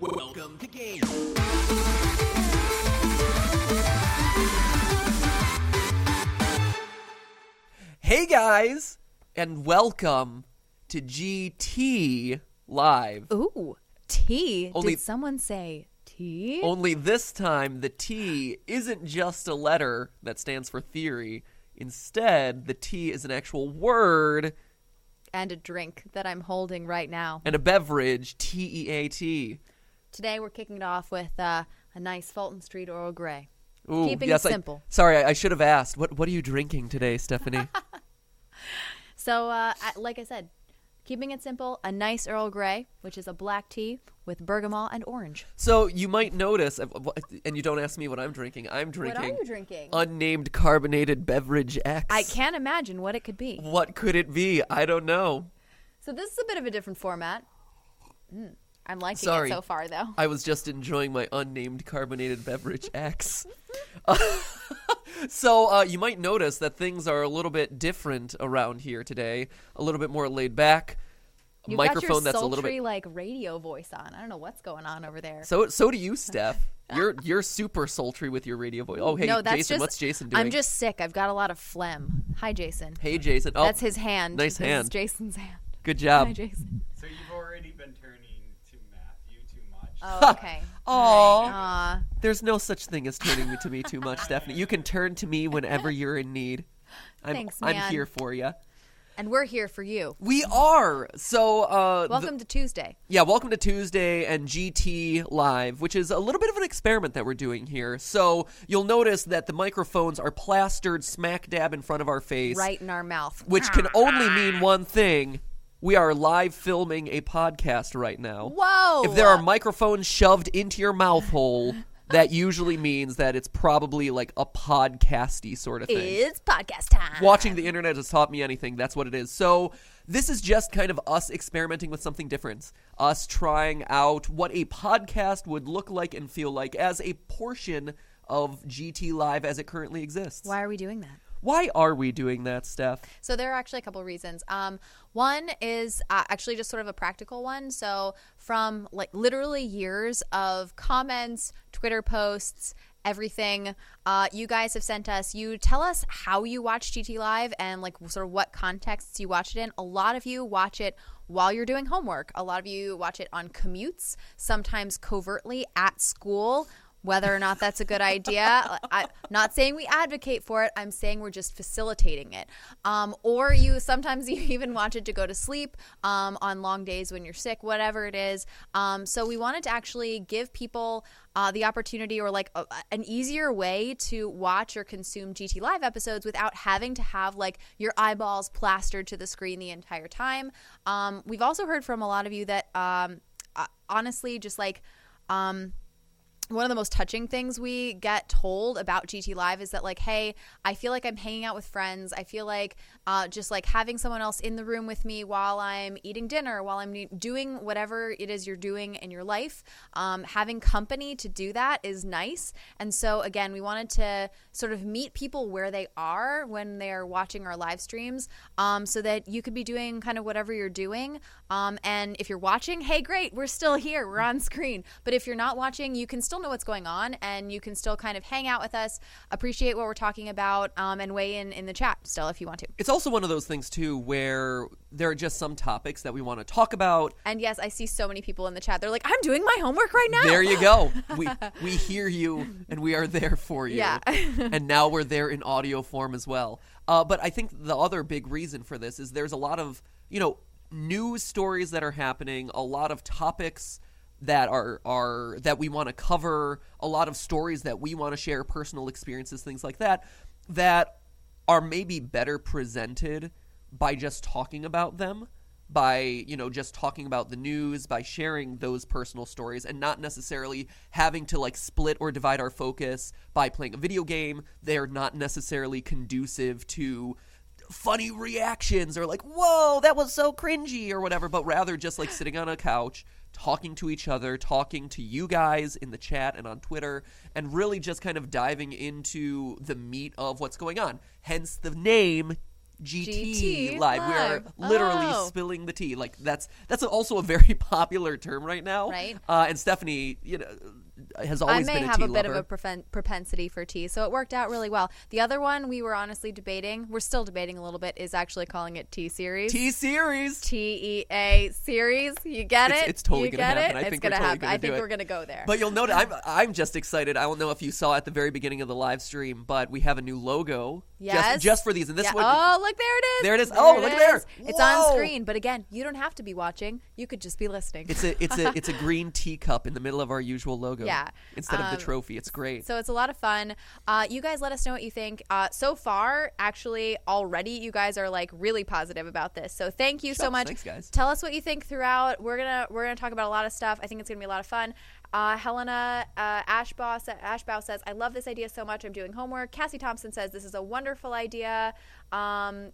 Welcome to Game. Hey guys, and welcome to GT Live. Ooh, T. Only- Did someone say T? Only this time, the T isn't just a letter that stands for theory. Instead, the T is an actual word and a drink that I'm holding right now. and a beverage, T E A T. Today we're kicking it off with uh, a nice Fulton Street Earl Grey. Ooh, Keeping yes, it I- simple. sorry, I, I should have asked. What What are you drinking today, Stephanie? So, uh, I- like I said, keeping it simple, a nice Earl Grey, which is a black tea with bergamot and orange. so you might notice, and you don't ask me what I'm drinking. I'm drinking. What are you drinking? unnamed carbonated beverage X. I can't imagine what it could be. What could it be? I don't know. So this is a bit of a different format. Mm, I'm liking Sorry. it so far, though. I was just enjoying my unnamed carbonated beverage X. so uh, you might notice that things are a little bit different around here today. A little bit more laid back. You've microphone got your that's sultry, a little bit. like radio voice on. I don't know what's going on over there. So so do you, Steph. You're you're super sultry with your radio voice. Oh hey, no, Jason, just, what's Jason doing? I'm just sick. I've got a lot of phlegm. Hi, Jason. Hey Jason. Oh, That's his hand. nice This hand. Is Jason's hand. good job. Hi, Jason. So you've already been turning Oh, okay. Aw. Aw. There's no such thing as turning me to me too much, Stephanie. You can turn to me whenever you're in need. I'm, Thanks, I'm here for you. And we're here for you. We are. So, uh, the- Welcome to Tuesday. Yeah, welcome to Tuesday and GT Live, which is a little bit of an experiment that we're doing here. So you'll notice that the microphones are plastered smack dab in front of our face, Right in our mouth. which can only mean one thing. We are live filming a podcast right now. Whoa. If there are microphones shoved into your mouth hole, that usually means that it's probably like a podcasty sort of thing It's podcast time. watching the internet has taught me anything that's what it is so this is just kind of us experimenting with something different us trying out what a podcast would look like and feel like as a portion of gt live as it currently exists Why are we doing that? Why are we doing that steph So there are actually a couple reasons. Um, one is uh, actually just sort of a practical one. So from like literally years of comments, Twitter posts, everything, uh, you guys have sent us. You tell us how you watch GT Live and like sort of what contexts you watch it in. A lot of you watch it while you're doing homework. A lot of you watch it on commutes, sometimes covertly at school whether or not that's a good idea. I'm not saying we advocate for it. I'm saying we're just facilitating it. Um, or you sometimes you even watch it to go to sleep um, on long days when you're sick, whatever it is. Um, so we wanted to actually give people uh, the opportunity or like a, an easier way to watch or consume GT Live episodes without having to have like your eyeballs plastered to the screen the entire time. Um, we've also heard from a lot of you that um, uh, honestly just like. One of the most touching things we get told about GT Live is that like, hey, I feel like I'm hanging out with friends. I feel like uh, just like having someone else in the room with me while I'm eating dinner, while I'm doing whatever it is you're doing in your life. Um, having company to do that is nice. And so again, we wanted to sort of meet people where they are when they're watching our live streams, um, so that you could be doing kind of whatever you're doing. Um, and if you're watching, hey, great, we're still here, we're on screen. But if you're not watching, you can still know what's going on and you can still kind of hang out with us, appreciate what we're talking about, um, and weigh in in the chat still if you want to. it's also one of those things too where there are just some topics that we want to talk about And yes, I see so many people in the chat. They're like, I'm doing my homework right now. There you go. We we hear you and we are there for you. Yeah. and now we're there in audio form as well. Uh, but I think the other big reason for this is there's a lot of you know news stories that are happening, a lot of topics that are are that we want to cover, a lot of stories that we want to share, personal experiences, things like that, that are maybe better presented by just talking about them by you know just talking about the news by sharing those personal stories and not necessarily having to like split or divide our focus by playing a video game. They're not necessarily conducive to funny reactions or like whoa that was so cringy or whatever but rather just like sitting on a couch talking to each other talking to you guys in the chat and on twitter and really just kind of diving into the meat of what's going on hence the name GT, GT live. We are literally Oh. spilling the tea. Like that's that's also a very popular term right now. Right. Uh, and Stephanie, you know, has I always may been a have a bit lover. of a propensity for tea, so it worked out really well. The other one we were honestly debating, we're still debating a little bit, is actually calling it T series. T series. T E A series. You get It's- it? it's totally you gonna happen. it? I it's think we're gonna totally happen. gonna I think it. we're gonna go there. But you'll notice I'm I'm just excited. I don't know if you saw at the very beginning of the live stream, but we have a new logo yes, just just for these. And this Yeah. one, Oh, look there it is. There it is. Oh, look it there. is. It's on screen, but again, you don't have to be watching. You could just be listening. it's a it's a it's a green teacup in the middle of our usual logo. Yeah. Instead of Um, the trophy, it's great. So it's a lot of fun. Uh, you guys let us know what you think. Uh, so far, actually, already, you guys are like really positive about this. So thank you so much. thanks, guys. Tell us what you think throughout. We're gonna we're gonna talk about a lot of stuff. I think it's gonna be a lot of fun. Uh, Helena uh, Ashbaugh, Ashbaugh says, "I love this idea so much. I'm doing homework." Cassie Thompson says, "This is a wonderful idea." Um,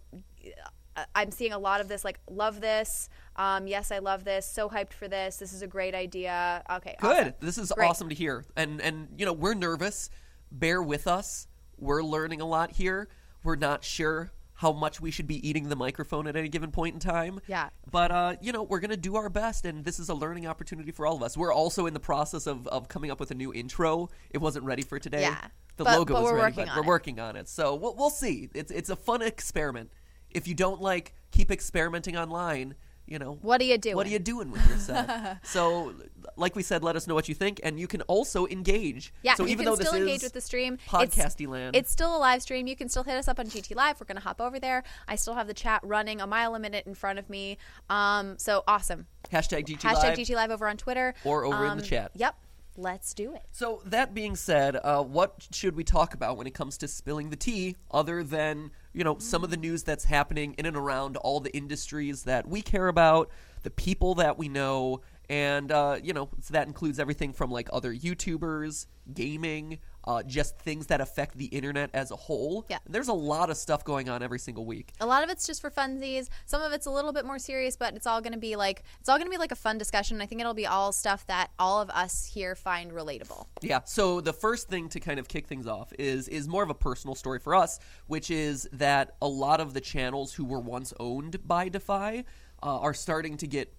I'm seeing a lot of this. Like, love this. Um, yes, I love this. So hyped for this. This is a great idea. Okay, Good. awesome. This is Great. awesome to hear. And and you know, we're nervous. Bear with us. We're learning a lot here. We're not sure how much we should be eating the microphone at any given point in time. Yeah. But uh, you know, we're gonna do our best and this is a learning opportunity for all of us. We're also in the process of, of coming up with a new intro. It wasn't ready for today. Yeah. The But- logo but is we're ready, but we're it. working on it. So we'll, we'll see. It's it's a fun experiment. If you don't like keep experimenting online, you know What are you doing? what are you doing with yourself? so, like we said, let us know what you think, and you can also engage. Yeah, so you even can though still this engage is with the stream. It's- podcasty land. It's still a live stream. You can still hit us up on GT Live. We're going to hop over there. I still have the chat running a mile a minute in front of me. Um, so awesome. hashtag GT Hashtag Live. GT Live over on Twitter. Or over in the Um, chat. Yep. Let's do it. So that being said, uh, what should we talk about when it comes to spilling the tea, other than you know some of the news that's happening in and around all the industries that we care about, the people that we know, and uh, you know so that includes everything from like other YouTubers, gaming, uh, just things that affect the internet as a whole. Yeah. there's a lot of stuff going on every single week. A lot of it's just for funsies. Some of it's a little bit more serious, but it's all going to be like it's all going to be like a fun discussion. I think it'll be all stuff that all of us here find relatable. Yeah. So the first thing to kind of kick things off is is more of a personal story for us, which is that a lot of the channels who were once owned by Defy uh, are starting to get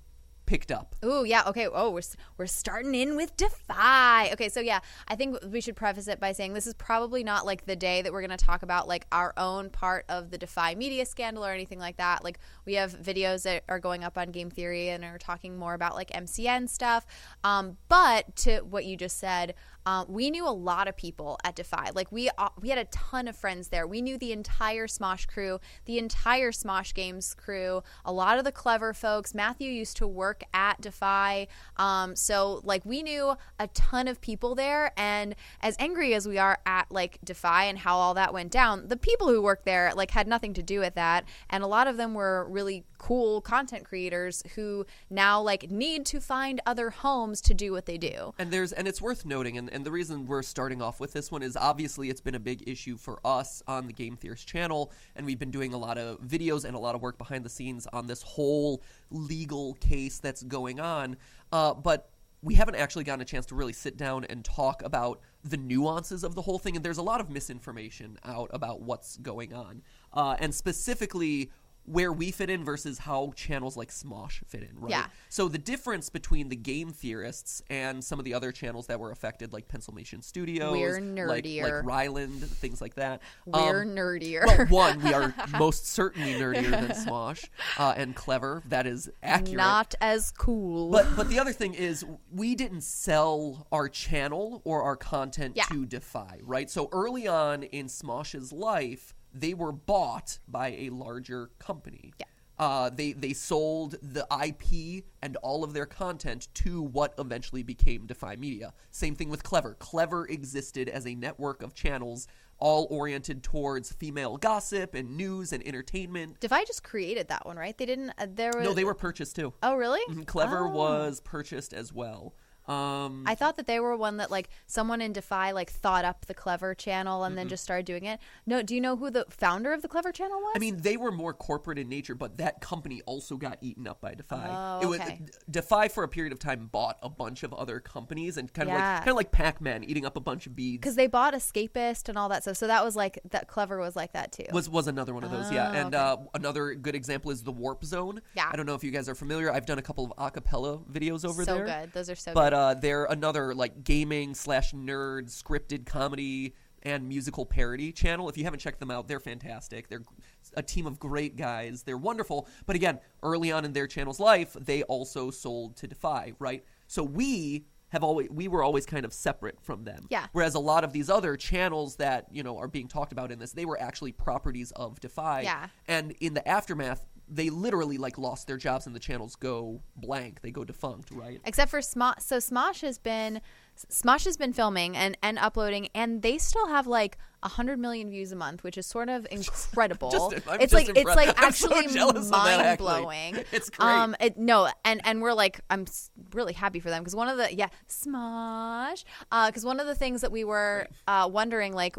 picked up. Oh yeah. Okay. Oh, we're we're starting in with Defy. Okay, so yeah, I think we should preface it by saying this is probably not like the day that we're going to talk about like our own part of the Defy media scandal or anything like that. Like we have videos that are going up on Game Theory and are talking more about like MCN stuff. Um, but to what you just said, uh, we knew a lot of people at Defy. Like we uh, we had a ton of friends there. We knew the entire Smosh crew, the entire Smosh Games crew, a lot of the clever folks. Matthew used to work at Defy, um, so like we knew a ton of people there. And as angry as we are at like Defy and how all that went down, the people who worked there like had nothing to do with that, and a lot of them were really cool content creators who now like need to find other homes to do what they do. And there's and it's worth noting, and, and the reason we're starting off with this one is obviously it's been a big issue for us on the Game Theorist channel, and we've been doing a lot of videos and a lot of work behind the scenes on this whole legal case that's going on. Uh, but we haven't actually gotten a chance to really sit down and talk about the nuances of the whole thing, and there's a lot of misinformation out about what's going on, uh, and specifically where we fit in versus how channels like Smosh fit in, right? Yeah. So the difference between the game theorists and some of the other channels that were affected, like Pencilmation Studios, We're like, like. Ryland, things like that. We're Um, nerdier. well, one, we are most certainly nerdier than Smosh, uh, and clever. That is accurate. Not as cool. But but the other thing is we didn't sell our channel or our content Yeah. to Defy, right? So early on in Smosh's life, they were bought by a larger company. Yeah. Uh, they they sold the IP and all of their content to what eventually became Defy Media. Same thing with Clever. Clever existed as a network of channels, all oriented towards female gossip and news and entertainment. Defy just created that one, right? They didn't. Uh, there was No, they were purchased too. Oh, really? Mhm, Clever Oh. was purchased as well. Um, I thought that they were one that like someone in Defy like thought up the Clever channel and then just started doing it. No, do you know who the founder of the Clever channel was? I mean, they were more corporate in nature, but that company also got eaten up by Defy. Oh, it was okay. Defy for a period of time bought a bunch of other companies and kind of Yeah. like kind of like Pac-Man eating up a bunch of beads. because they bought Escapist and all that stuff. So that was like that Clever was like that too. was was another one of those, yeah. Oh, And okay. uh, another good example is the Warp Zone. Yeah. I don't know if you guys are familiar. I've done a couple of acapella videos over so there. So good. Those are so But good. Uh, they're another like gaming slash nerd scripted comedy and musical parody channel. If you haven't checked them out, they're fantastic. They're a team of great guys. They're wonderful. But again, early on in their channel's life, they also sold to Defy, right? So we have always we were always kind of separate from them. Yeah. Whereas a lot of these other channels that you know are being talked about in this, they were actually properties of Defy. Yeah. And in the aftermath, they literally like lost their jobs and the channels go blank. They go defunct, right? Except for Smosh. So Smosh has been Smosh has been filming and and uploading, and they still have like hundred million views a month, which is sort of incredible. Just- it's like it's like I'm so actually that, mind actually. blowing. It's great. Um, it, no, and and we're like I'm really happy for them because one of the yeah Smosh because one of the things that we were uh, wondering like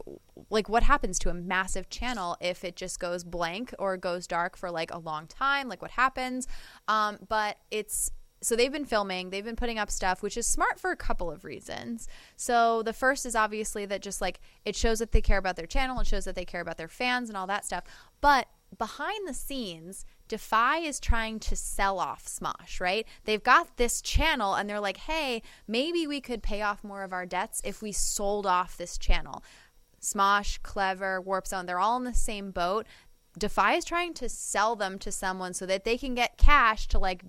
like what happens to a massive channel if it just goes blank or goes dark for like a long time like what happens um, but it's so they've been filming they've been putting up stuff which is smart for a couple of reasons. So the first is obviously that just like it shows that they care about their channel it shows that they care about their fans and all that stuff. But behind the scenes defy is trying to sell off smosh right? They've got this channel and they're like hey maybe we could pay off more of our debts if we sold off this channel. Smosh clever warp zone they're all in the same boat. Defy is trying to sell them to someone so that they can get cash to like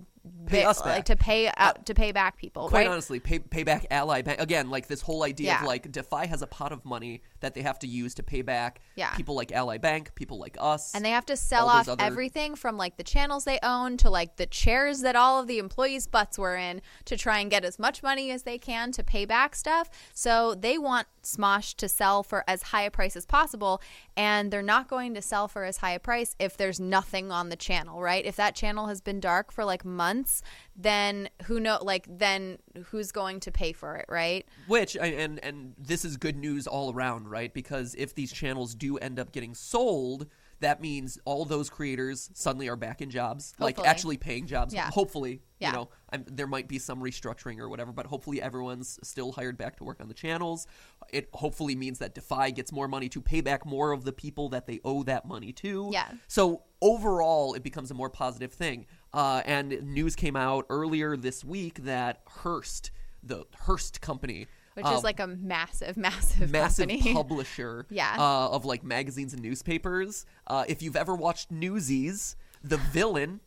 Pay ba- us back. like to pay uh, out to pay back people Quite right honestly, pay, pay back Ally Bank again. Like this whole idea of like Defy has a pot of money that they have to use to pay back Yeah. people like Ally Bank, people like us, and they have to sell off other- everything from like the channels they own to like the chairs that all of the employees' butts were in to try and get as much money as they can to pay back stuff. So they want Smosh to sell for as high a price as possible, and they're not going to sell for as high a price if there's nothing on the channel, right? If that channel has been dark for like months, then who know like then who's going to pay for it, right? Which and and this is good news all around, right? Because if these channels do end up getting sold, that means all those creators suddenly are back in jobs, like actually paying jobs. Yeah. Hopefully, Yeah. you know, I'm, there might be some restructuring or whatever, but hopefully everyone's still hired back to work on the channels. It hopefully means that Defy gets more money to pay back more of the people that they owe that money to. Yeah. So overall, it becomes a more positive thing. Uh, and news came out earlier this week that Hearst, the Hearst company, Which um, is like a massive, massive, massive company. publisher Yeah. uh, of like magazines and newspapers. Uh, if you've ever watched Newsies, the villain.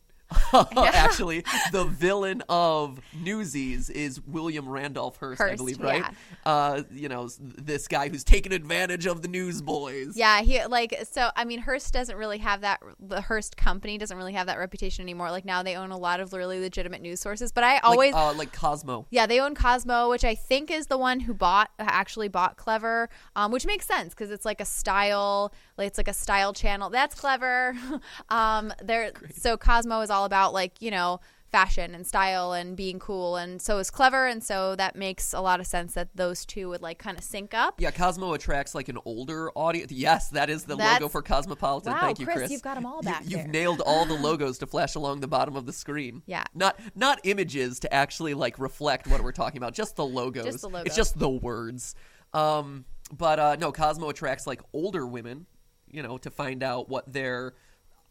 Actually, the villain of Newsies is William Randolph Hearst, I Hearst, believe, right? yeah. Uh, you know, this guy who's taken advantage of the newsboys. Yeah, he like so. I mean, Hearst doesn't really have that. The Hearst company doesn't really have that reputation anymore. Like now, they own a lot of really legitimate news sources. But I Like, always, uh, like Cosmo. yeah, they own Cosmo, which I think is the one who bought actually bought Clever, um, which makes sense because it's like a style, like it's like a style channel. That's clever. um, there, so Cosmo is all about like you know fashion and style and being cool, and so is Clever, and so that makes a lot of sense that those two would like kind of sync up. Yeah, Cosmo attracts like an older audience. Yes, that is the That's- logo for Cosmopolitan. Wow, Thank you, Chris, Chris. you've got 'em all back You've there. nailed all the logos to flash along the bottom of the screen. Yeah. not not images to actually like reflect what we're talking about. Just the logos. Just the logos. It's just the words. Um, but uh, no, Cosmo attracts like older women. You know, to find out what their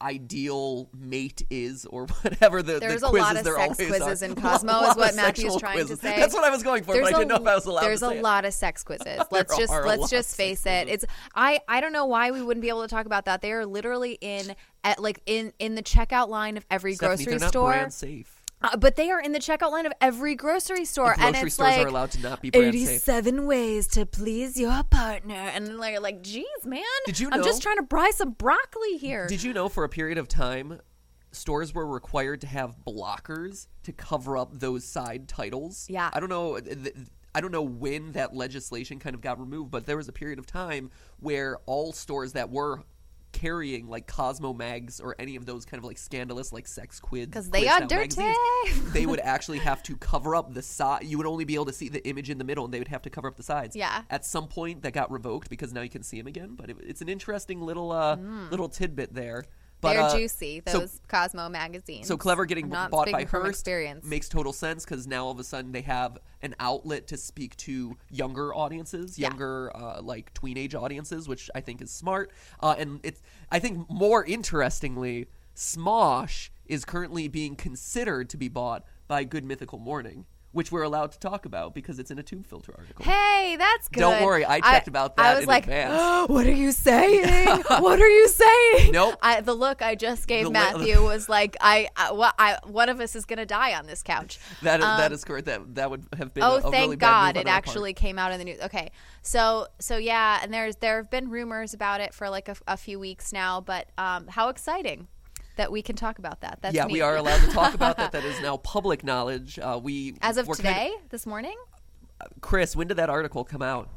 ideal mate is or whatever the, There's the a lot of there sex quizzes are. in Cosmo, is what Matthew's trying to say. That's what I was going for, but I didn't know if I was allowed there's to say a it. lot of sex quizzes. Let's just let's just face it. It's I I don't know why we wouldn't be able to talk about that. They are literally in at like in in the checkout line of every Stephanie, grocery store. brand safe. Uh, but they are in the checkout line of every grocery store, And and grocery it's stores like are allowed to not be brand safe. eighty-seven ways to please your partner, and then they're like, "Geez, man, Did you Know, I'm just trying to buy some broccoli here." Did you know for a period of time, stores were required to have blockers to cover up those side titles? Yeah. I don't know. th- I don't know when that legislation kind of got removed, but there was a period of time where all stores that were carrying like Cosmo mags or any of those kind of like scandalous like sex quids because they are dirty. magazines, they would actually have to cover up the side. You would only be able to see the image in the middle, and they would have to cover up the sides. Yeah. At some point, that got revoked because now you can see them again. But it, it's an interesting little uh, little tidbit there. But. They're uh, juicy. so- Those Cosmo magazines. so clever getting bought by Hearst experience. makes total sense because now all of a sudden they have an outlet to speak to younger audiences, Yeah. younger uh, like tween age audiences, which I think is smart. Uh, and it's I think more interestingly, Smosh is currently being considered to be bought by Good Mythical Morning, which we're allowed to talk about because it's in a Tubefilter article. Hey, that's good. Don't worry, I checked about that. I that was in like, advance. "What are you saying? what are you saying?" Nope. I, the look I just gave The Matthew was like, "I, I, what, I, one of us is gonna die on this couch." That is, that Um, is correct. That that would have been Oh, a, a thank really God! It actually came out in the news. Okay, so so yeah, and there's there have been rumors about it for like a, a few weeks now, but um, how exciting that we can talk about that. That's yeah, neat. we are allowed to talk about that. That is now public knowledge. Uh, we As of we're kind today, this morning. Chris, when did that article come out?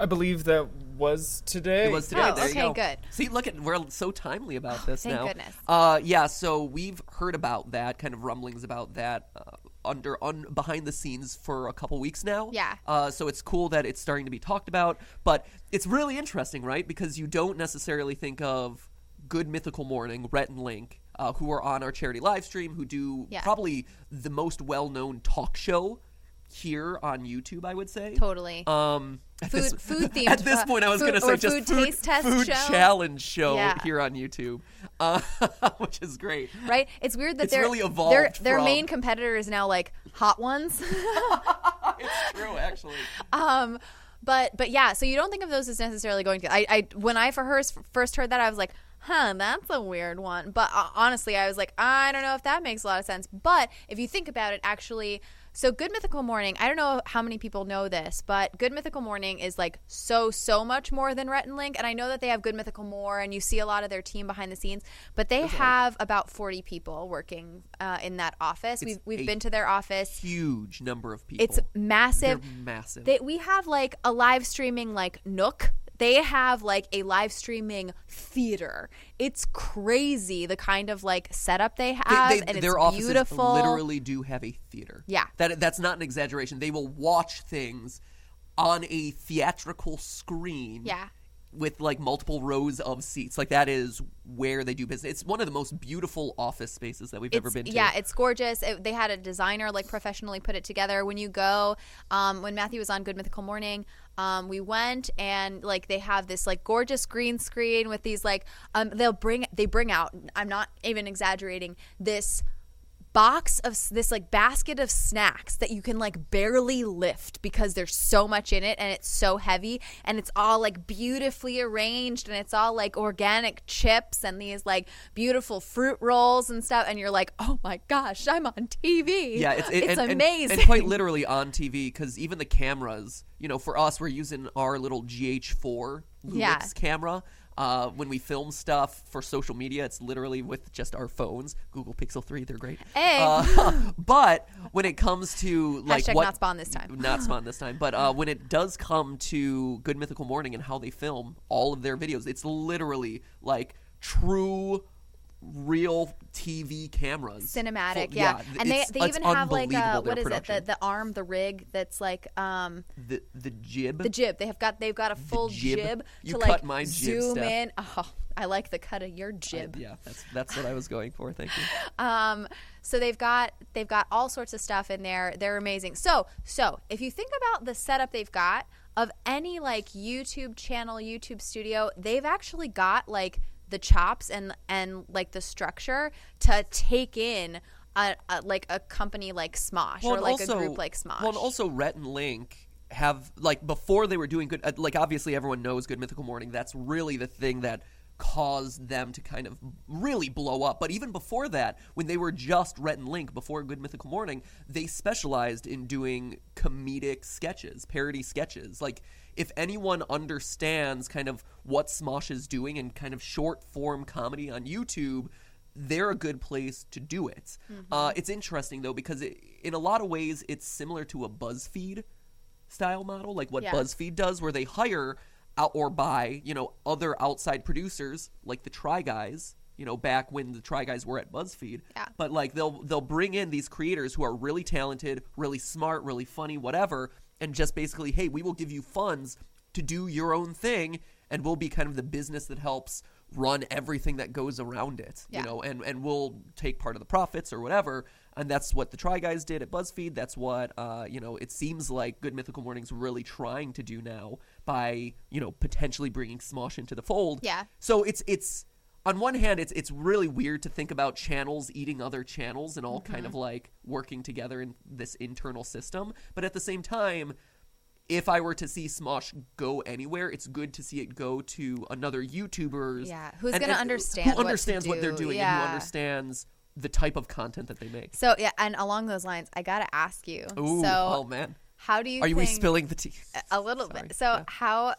I believe that was today. It was today. Oh, there you okay, go. good. See, look at we're so timely about this thank now. goodness. Uh, yeah, so we've heard about that kind of rumblings about that uh, under un, behind the scenes for a couple weeks now. Yeah. Uh, so it's cool that it's starting to be talked about, but it's really interesting, right? Because you don't necessarily think of Good Mythical Morning, Rhett and Link, uh, who are on our charity live stream, who do Yeah. probably the most well-known talk show here on YouTube. I would say. Totally. Um, at Food- this, food themed, At this uh, point, I was going to say just food food, taste test food show? challenge show Yeah. here on YouTube, uh, which is great. right? It's weird that It's they're really their their from- main competitor is now like Hot Ones. It's true, actually. um, but but yeah, so you don't think of those as necessarily going to. I, I when I first first heard that, I was like, huh, that's a weird one. But uh, honestly, I was like, I don't know if that makes a lot of sense. But if you think about it, actually. So Good Mythical Morning, I don't know how many people know this, but Good Mythical Morning is like so so much more than Rhett and Link, and I know that they have Good Mythical More, and you see a lot of their team behind the scenes, but they have about forty people working uh, in that office. We've we've been to their office. Huge number of people. It's massive. They're massive. They, we have like a live streaming like Nook. They have like a live streaming theater. It's crazy the kind of like setup they They- have, they- and it's their offices beautiful. literally do have a theater. Yeah. that that's not an exaggeration. They will watch things on a theatrical screen. Yeah. With like multiple rows of seats, like that is where they do business. It's one of the most beautiful office spaces that we've ever been to. Yeah, it's gorgeous. It, they had a designer like professionally put it together. When you go, um, when Matthew was on Good Mythical Morning, um, we went and like they have this like gorgeous green screen with these like um, they'll bring they bring out. I'm not even exaggerating. This box of this like basket of snacks that you can like barely lift because there's so much in it and it's so heavy and it's all like beautifully arranged and it's all like organic chips and these like beautiful fruit rolls and stuff and you're like oh my gosh I'm on TV Yeah, it's, it- it's and, and- amazing and, quite literally on TV because even the cameras, you know, for us, we're using our little GH4 Lumix Yeah. camera. Uh, when we film stuff for social media, it's literally with just our phones. Google Pixel 3, they're great. Hey. Uh, but when it comes to like Hashtag what not spawn this time. not spawn this time. But uh, when it does come to Good Mythical Morning and how they film all of their videos, it's literally like true, real TV cameras, cinematic Full- yeah, and they, they even have like uh, their what is it the, the arm the rig that's like um the the jib. the jib. They have got they've got a full jib? jib, You to cut like jib, zoom Steph. in. Oh, I like the cut of your jib. yeah, that's that's what I was going for. Thank you. Um, so they've got they've got all sorts of stuff in there. They're amazing. So so if you think about the setup they've got of any like YouTube channel, YouTube studio, they've actually got like the chops and and like the structure to take in. A, a, like a company like Smosh or and like a group like Smosh. Well, and also Rhett and Link have like before they were doing good. uh, Like obviously everyone knows Good Mythical Morning. That's really the thing that caused them to kind of really blow up. But even before that, when they were just Rhett and Link before Good Mythical Morning, they specialized in doing comedic sketches, parody sketches. Like if anyone understands kind of what Smosh is doing and kind of short form comedy on YouTube, they're a good place to do it. Uh, it's interesting though because it, in a lot of ways it's similar to a BuzzFeed style model, like what Yeah. BuzzFeed does, where they hire out or buy you know other outside producers like the Try Guys. You know, back when the Try Guys were at BuzzFeed. Yeah. But like they'll they'll bring in these creators who are really talented, really smart, really funny, whatever, and just basically, hey, we will give you funds to do your own thing, and we'll be kind of the business that helps run everything that goes around it. Yeah. You know, and and we'll take part of the profits or whatever. And that's what the Try Guys did at BuzzFeed. That's what uh, you know. It seems like Good Mythical Mornings really trying to do now by you know potentially bringing Smosh into the fold. Yeah. So it's it's on one hand, it's it's really weird to think about channels eating other channels and all Mm-hmm. kind of like working together in this internal system. But at the same time, if I were to see Smosh go anywhere, it's good to see it go to another YouTuber's. Yeah, who's gonna understand who what to understands what, they're do, doing and who understands the type of content that they make. So yeah, and along those lines, I gotta ask you. Ooh, so oh man, how do you are you we spilling the tea? a little Sorry. bit? So Yeah. how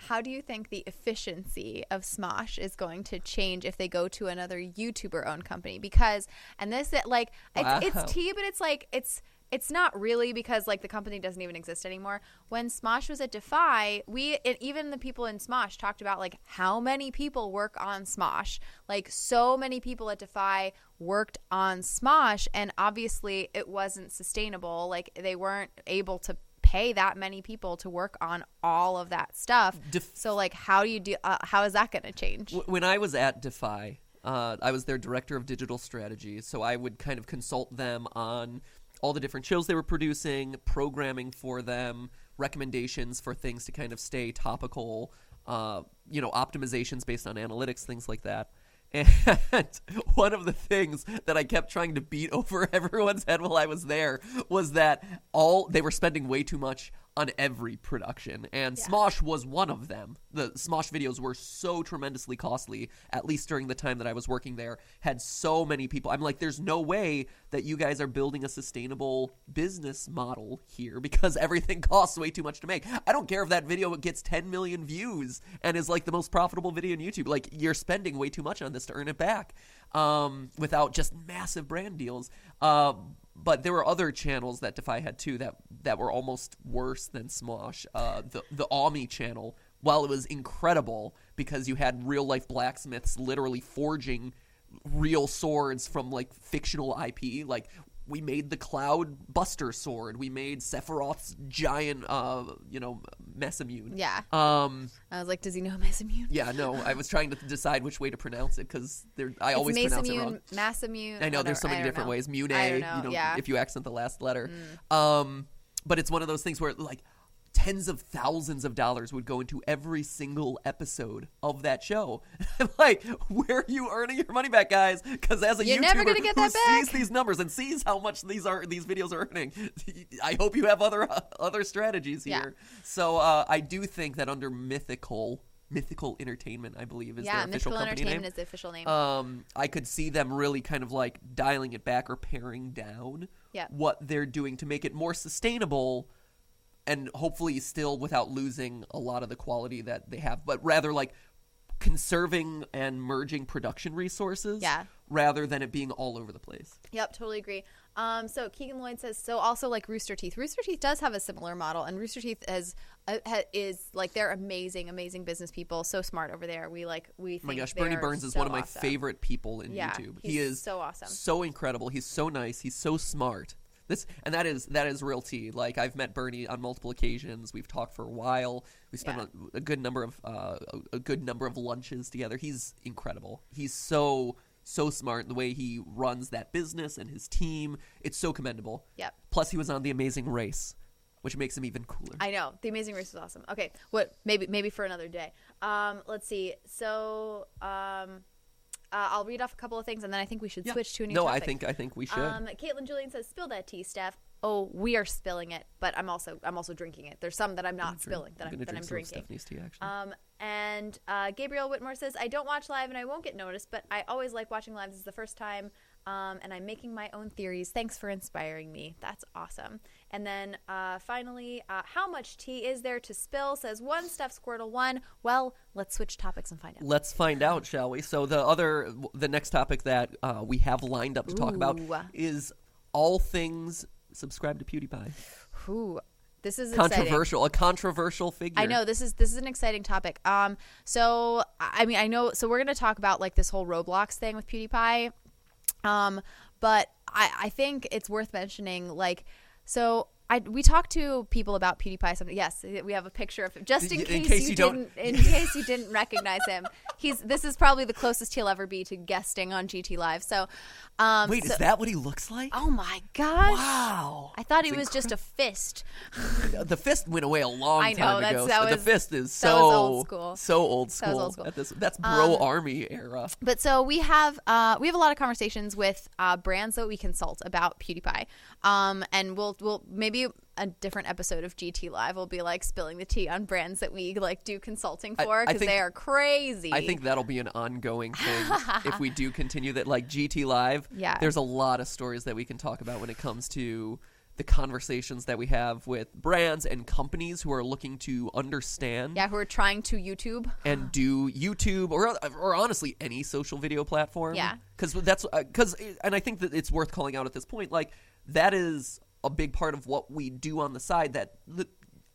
how do you think the efficiency of Smosh is going to change if they go to another YouTuber owned company? Because and this that like it's Wow. it's tea, but it's like it's it's not really because like the company doesn't even exist anymore. When Smosh was at Defy, we and even the people in Smosh talked about like how many people work on Smosh. Like so many people at Defy worked on Smosh, and obviously it wasn't sustainable. Like they weren't able to pay that many people to work on all of that stuff. Def- so like how do you do? Uh, how is that going to change? W- when I was at Defy, uh, I was their director of digital strategy, so I would kind of consult them on all the different shows they were producing, programming for them, recommendations for things to kind of stay topical, uh, you know, optimizations based on analytics, things like that. And one of the things that I kept trying to beat over everyone's head while I was there was that all they were spending way too much on every production, and Yeah. Smosh was one of them. The Smosh videos were so tremendously costly, at least during the time that I was working there, had so many people. I'm like, there's no way that you guys are building a sustainable business model here because everything costs way too much to make. I don't care if that video gets 10 million views and is like the most profitable video on YouTube. Like, you're spending way too much on this to earn it back um, without just massive brand deals. Um, but there were other channels that Defy had too that that were almost worse than Smosh. Uh, the the Ami channel, while it was incredible because you had real life blacksmiths literally forging real swords from like fictional IP, like. We made the Cloud Buster sword. We made Sephiroth's giant, uh, you know, Messamune. Yeah. Um. I was like, does he know Messamune? Yeah. No. I was trying to decide which way to pronounce it because I It's always pronounce it wrong. Massamune. I know there's so many different know. ways. Mune, know. you know, yeah. Mm. if you accent the last letter. Um, but it's one of those things where like tens of thousands of dollars would go into every single episode of that show. I'm like, where are you earning your money back, guys? Because as a You're YouTuber never gonna get who sees these numbers and sees how much these are these videos are earning, I hope you have other other strategies Yeah. here. So uh, I do think that under mythical. Mythical Entertainment, I believe, is yeah, their official Mythical company Entertainment name is the official name. um, I could see them really kind of like dialing it back or paring down Yeah. what they're doing to make it more sustainable and hopefully still without losing a lot of the quality that they have, but rather like conserving and merging production resources Yeah. rather than it being all over the place. Yep, totally agree. Um, so Keegan Lloyd says so. Also, like Rooster Teeth, Rooster Teeth does have a similar model, and Rooster Teeth has uh, ha, is like they're amazing, amazing business people. So smart over there. We like we. Think Oh my gosh, Burnie Burns is so one of my awesome. favorite people in Yeah, YouTube. He is so awesome. so incredible. He's so nice. He's so smart. This and that is that is real tea. Like I've met Burnie on multiple occasions. We've talked for a while. We spent Yeah. a, a good number of uh, a, a good number of lunches together. He's incredible. He's so so smart. The way he runs that business and his team, it's so commendable. Yep. Plus, he was on The Amazing Race, which makes him even cooler. I know the Amazing Race was awesome. Okay, what maybe maybe for another day. Um, let's see. So um, uh, I'll read off a couple of things, and then I think we should Yeah. switch to a new no, I think I think we should. Um, Caitlin Julian says, "Spill that tea, Steph." Oh, we are spilling it, but I'm also I'm also drinking it. There's some that I'm not spilling that I'm, gonna that I'm drink some drinking. Stephanie's tea actually. Um, and uh, Gabriel Whitmore says, I don't watch live and I won't get noticed, but I always like watching live. This is the first time, um, and I'm making my own theories. Thanks for inspiring me. That's awesome. And then uh, finally, uh, how much tea is there to spill? Says one Steph Squirtle one. Well, let's switch topics and find out. Let's find out, shall we? So the other, the next topic that uh, we have lined up to talk about is all things subscribe to PewDiePie. Ooh, this is exciting. controversial, a controversial figure. I know this is this is an exciting topic. Um, so I I mean, I know. So we're gonna talk about like this whole Roblox thing with PewDiePie. Um, but I I think it's worth mentioning like so. I, we talked to people about PewDiePie. Yes, we have a picture of him, just in, In case, case you, didn't. In case you didn't recognize him, he's. This is probably the closest he'll ever be to guesting on GT Live. So, um, Wait, so- is that what he looks like? Oh my gosh! wow. I thought he That's was just a fist. The fist went away a long I know, time that's- ago. that so the fist is so old school. So old school. was old school. This, that's bro Um, army era. But so we have uh, we have a lot of conversations with uh, brands that we consult about PewDiePie, um, and we'll we'll maybe a different episode of GT Live will be like spilling the tea on brands that we like do consulting for because they are crazy. I think that'll be an ongoing thing if we do continue that. Like GT Live, Yeah. there's a lot of stories that we can talk about when it comes to the conversations that we have with brands and companies who are looking to understand yeah, who are trying to YouTube. and do YouTube or or honestly any social video platform. Yeah. because that's uh, because and I think that it's worth calling out at this point. Like that is a big part of what we do on the side that. The,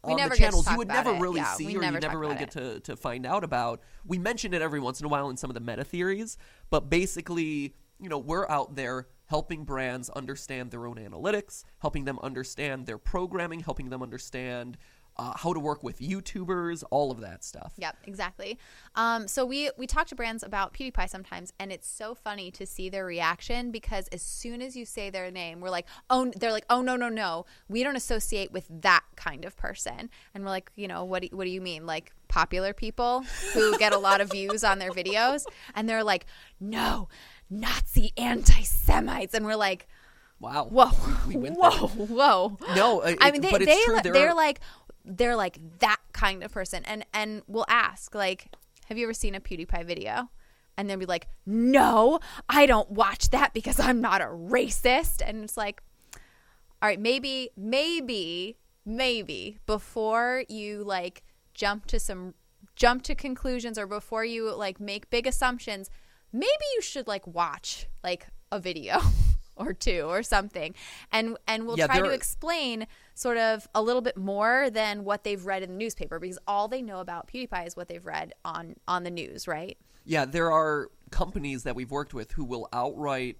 on the channels you would never it. really Yeah, see or never you never really get to, to find out about. We mention it every once in a while in some of the meta theories, but basically, you know, we're out there helping brands understand their own analytics, helping them understand their programming, helping them understand uh, how to work with YouTubers, all of that stuff. Yep, exactly. Um, so we we talk to brands about PewDiePie sometimes, and it's so funny to see their reaction because as soon as you say their name, we're like, oh, they're like, oh no no no, we don't associate with that kind of person, and we're like, you know, what do, what do you mean, like popular people who get a lot of views on their videos, and they're like, no, Nazi anti-Semites, and we're like. Wow. Whoa! We went whoa! there. Whoa! No, uh, I mean they but it's they true, li- there they're are- like they're like that kind of person, and and we'll ask like, have you ever seen a PewDiePie video? And they'll be like, no, I don't watch that because I'm not a racist. And it's like, all right, maybe, maybe, maybe before you like jump to some jump to conclusions or before you like make big assumptions, maybe you should like watch like a video or two or something. And and we'll Yeah, try to are- explain sort of a little bit more than what they've read in the newspaper because all they know about PewDiePie is what they've read on on the news, right? Yeah, there are companies that we've worked with who will outright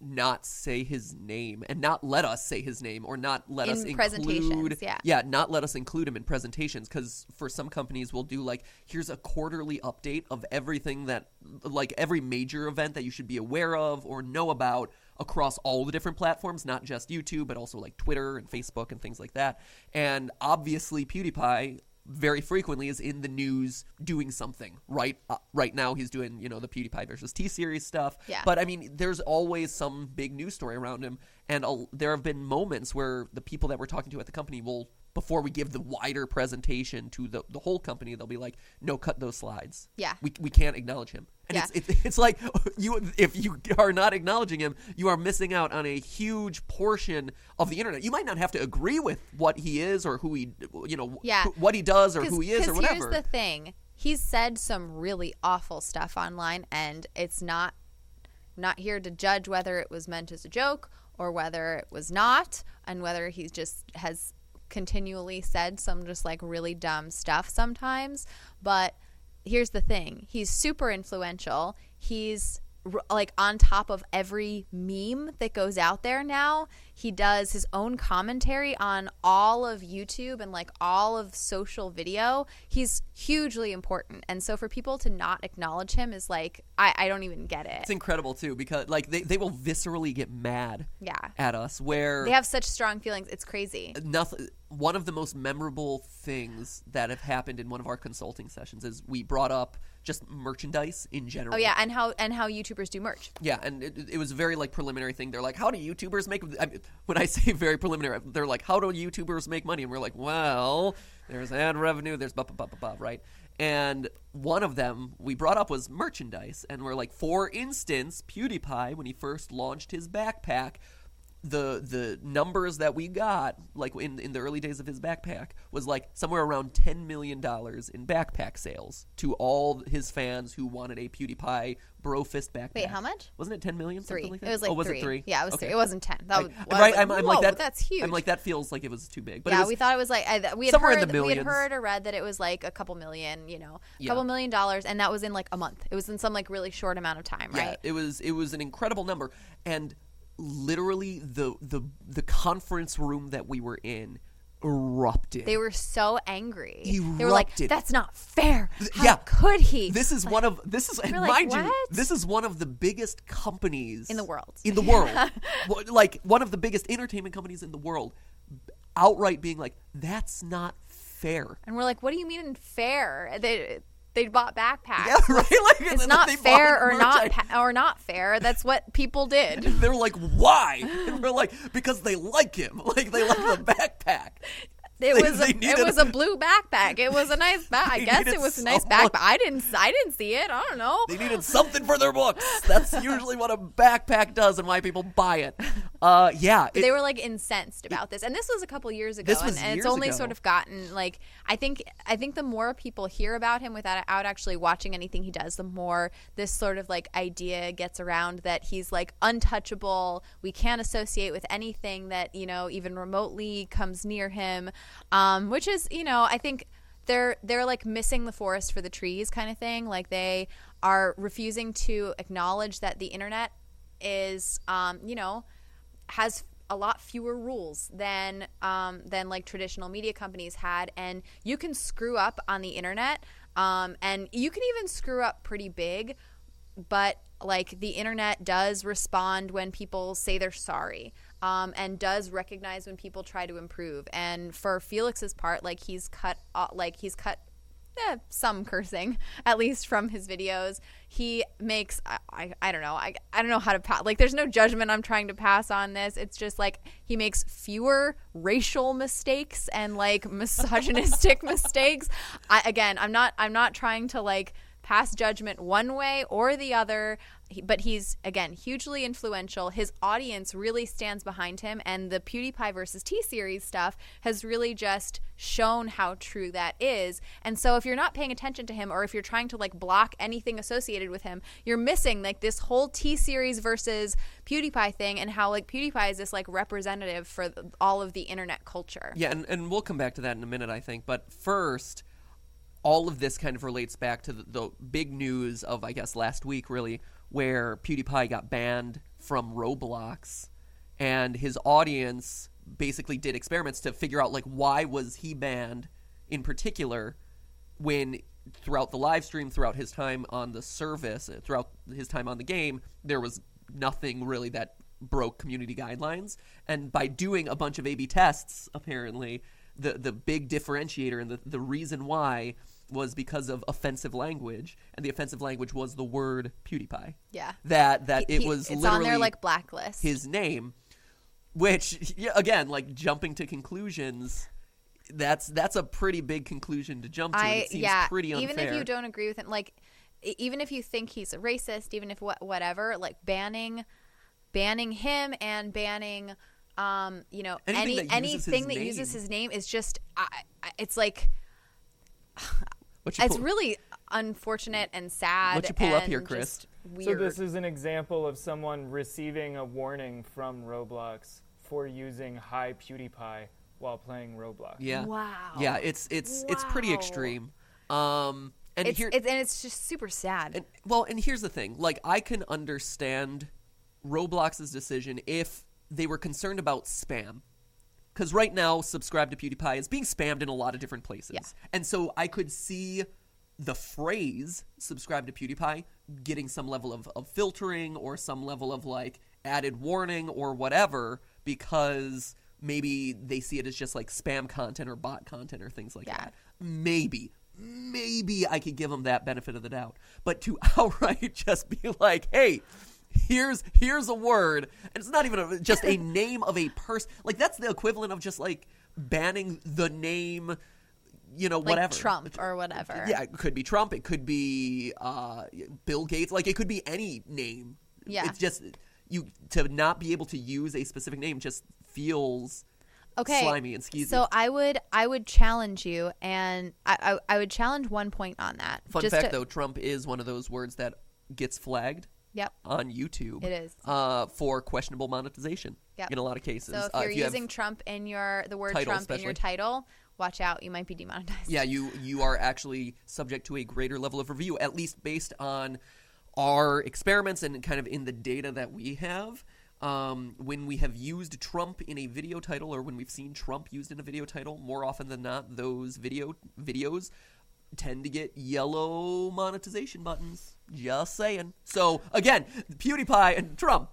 not say his name and not let us say his name or not let In us include yeah. yeah not let us include him in presentations because for some companies we'll do like here's a quarterly update of everything that like every major event that you should be aware of or know about across all the different platforms not just youtube but also like twitter and facebook and things like that and obviously pewdiepie very frequently is in the news doing something. Right, uh, right now he's doing you know the PewDiePie versus T Series stuff. Yeah. But I mean, there's always some big news story around him, and there have been moments where the people that we're talking to at the company will, before we give the wider presentation to the the whole company, they'll be like, "No, cut those slides. Yeah. we we can't acknowledge him." And Yeah. it's, it's it's like you if you are not acknowledging him, you are missing out on a huge portion of the internet. You might not have to agree with what he is or who he, you know, Yeah. what he does or who he is or whatever. Here's the thing: he's said some really awful stuff online, and it's not not here to judge whether it was meant as a joke or whether it was not, and whether he just has continually said some just like really dumb stuff sometimes. But here's the thing: he's super influential. He's like on top of every meme that goes out there now. He does his own commentary on all of YouTube and like all of social video. He's hugely important. And so for people to not acknowledge him is like, I, I don't even get it. It's incredible too because like they, they will viscerally get mad Yeah. at us where They have such strong feelings. It's crazy. nothing one of the most memorable things that have happened in one of our consulting sessions is we brought up just merchandise in general. Oh yeah, and how and how YouTubers do merch. Yeah, and it, it was a very like preliminary thing. They're like, "How do YouTubers make?" I mean, when I say very preliminary, they're like, "How do YouTubers make money?" And we're like, "Well, there's ad revenue, there's blah blah blah blah blah, right?" And one of them we brought up was merchandise, and we're like, for instance, PewDiePie when he first launched his backpack the the numbers that we got, like in in the early days of his backpack, was like somewhere around ten million dollars in backpack sales to all his fans who wanted a PewDiePie Bro Fist backpack. Wait, how much? Wasn't it ten million? Three. Something like that? It was like oh, was three. it three? Yeah, it was Okay. three. It wasn't ten. That was, Like, was right? like, I'm, I'm like that. That's huge. I'm like that feels like it was too big. But yeah, was, we thought it was like I, we had somewhere in heard the we had heard or read that it was like a couple million, you know, a Yeah. couple million dollars, and that was in like a month. It was in some like really short amount of time, right? Yeah, right? it was it was an incredible number, and literally the the the conference room that we were in erupted. They were so angry. They were Erupted. like, "That's not fair. How yeah. could he?" This is one of this is and like, mind you, this is one of the biggest companies In the world. In the world, like one of the biggest entertainment companies in the world, outright being like, "That's not fair." and we're like, "What do you mean fair?" They they bought backpacks. Yeah, right. Like It's not fair or not pa- or not fair. That's what people did. They're like, why? And we're like, because they like him. Like they like the backpack. It They- was they a, needed- it was a blue backpack. It was a nice back. I guess it was a nice backpack. I didn't I didn't see it. I don't know. They needed something for their books. That's usually what a backpack does and why people buy it. Uh, yeah. It- they were like incensed about this, and this was a couple years ago, and, and it's only ago. sort of gotten like I think I think the more people hear about him without out actually watching anything he does, the more this sort of like idea gets around that he's like untouchable. We can't associate with anything that you know even remotely comes near him, um, which is you know I think they're they're like missing the forest for the trees kind of thing. Like they are refusing to acknowledge that the internet is um, you know has a lot fewer rules than um, than like traditional media companies had, and you can screw up on the internet, um, and you can even screw up pretty big. But like the internet does respond when people say they're sorry, um, and does recognize when people try to improve. And for Felix's part, like he's cut, uh, like he's cut eh, some cursing at least from his videos. He makes I, I, I don't know I, I don't know how to pass like there's no judgment i'm trying to pass on this. It's just like he makes fewer racial mistakes and like misogynistic mistakes. I, again i'm not i'm not trying to like pass judgment one way or the other he- but he's again hugely influential. His audience really stands behind him and the pewdiepie versus t series stuff has really just shown how true that is. And so if you're not paying attention to him or if you're trying to like block anything associated with him you're missing like this whole t series versus pewdiepie thing and how like pewdiepie is this like representative for all of the internet culture. Yeah, and, and we'll come back to that in a minute, I think. But first, all of this kind of relates back to the, the big news of, I guess, last week, really, where PewDiePie got banned from Roblox, and his audience basically did experiments to figure out, like, why was he banned in particular when throughout the live stream, throughout his time on the service, uh, throughout his time on the game, there was nothing really that broke community guidelines. And by doing a bunch of A/B tests, apparently, the the big differentiator and the the reason why was because of offensive language, and the offensive language was the word PewDiePie. Yeah. that that He- it was it's literally on their like blacklist his name, which yeah, again, like jumping to conclusions. That's that's a pretty big conclusion to jump to. I it seems yeah. pretty unfair. Even if you don't agree with him, like even if you think he's a racist, even if what whatever, like banning banning him and banning um you know Anything any that uses his anything that uses name. his name is just I, I, it's like What you it's pull- really unfortunate and sad. What you pull up here, Chris? just So this is an example of someone receiving a warning from Roblox for using high PewDiePie while playing Roblox. Yeah. Wow. Yeah, it's it's it's pretty extreme. Um and it's, here it's and it's just super sad. and, well, and here's the thing. Like I can understand Roblox's decision if they were concerned about spam. Cuz right now subscribe to PewDiePie is being spammed in a lot of different places. Yeah. And so I could see the phrase subscribe to PewDiePie getting some level of, of filtering or some level of like added warning or whatever because maybe they see it as just like spam content or bot content or things like Yeah. that. Maybe. Maybe I could give them that benefit of the doubt. But to outright just be like, hey, here's here's a word and it's not even a, just a name of a person like that's the equivalent of just like banning the name you know like whatever Trump or whatever. yeah, it could be Trump. It could be uh, Bill Gates. Like it could be any name. Yeah. It's just you to not be able to use a specific name just feels Okay. slimy and skeezy. So I would I would challenge you, and I I, I would challenge one point on that. Fun fact to- though, Trump is one of those words that gets flagged Yep. on YouTube. It is. uh, for questionable monetization. Yep. in a lot of cases. So if Uh, you're you using Trump in your the word Title Trump in your title, watch out. You might be demonetized. yeah, you you are actually subject to a greater level of review, at least based on our experiments and kind of in the data that we have. Um, when we have used Trump in a video title, or when we've seen Trump used in a video title, more often than not, those video videos tend to get yellow monetization buttons. Just saying. So again, PewDiePie and Trump,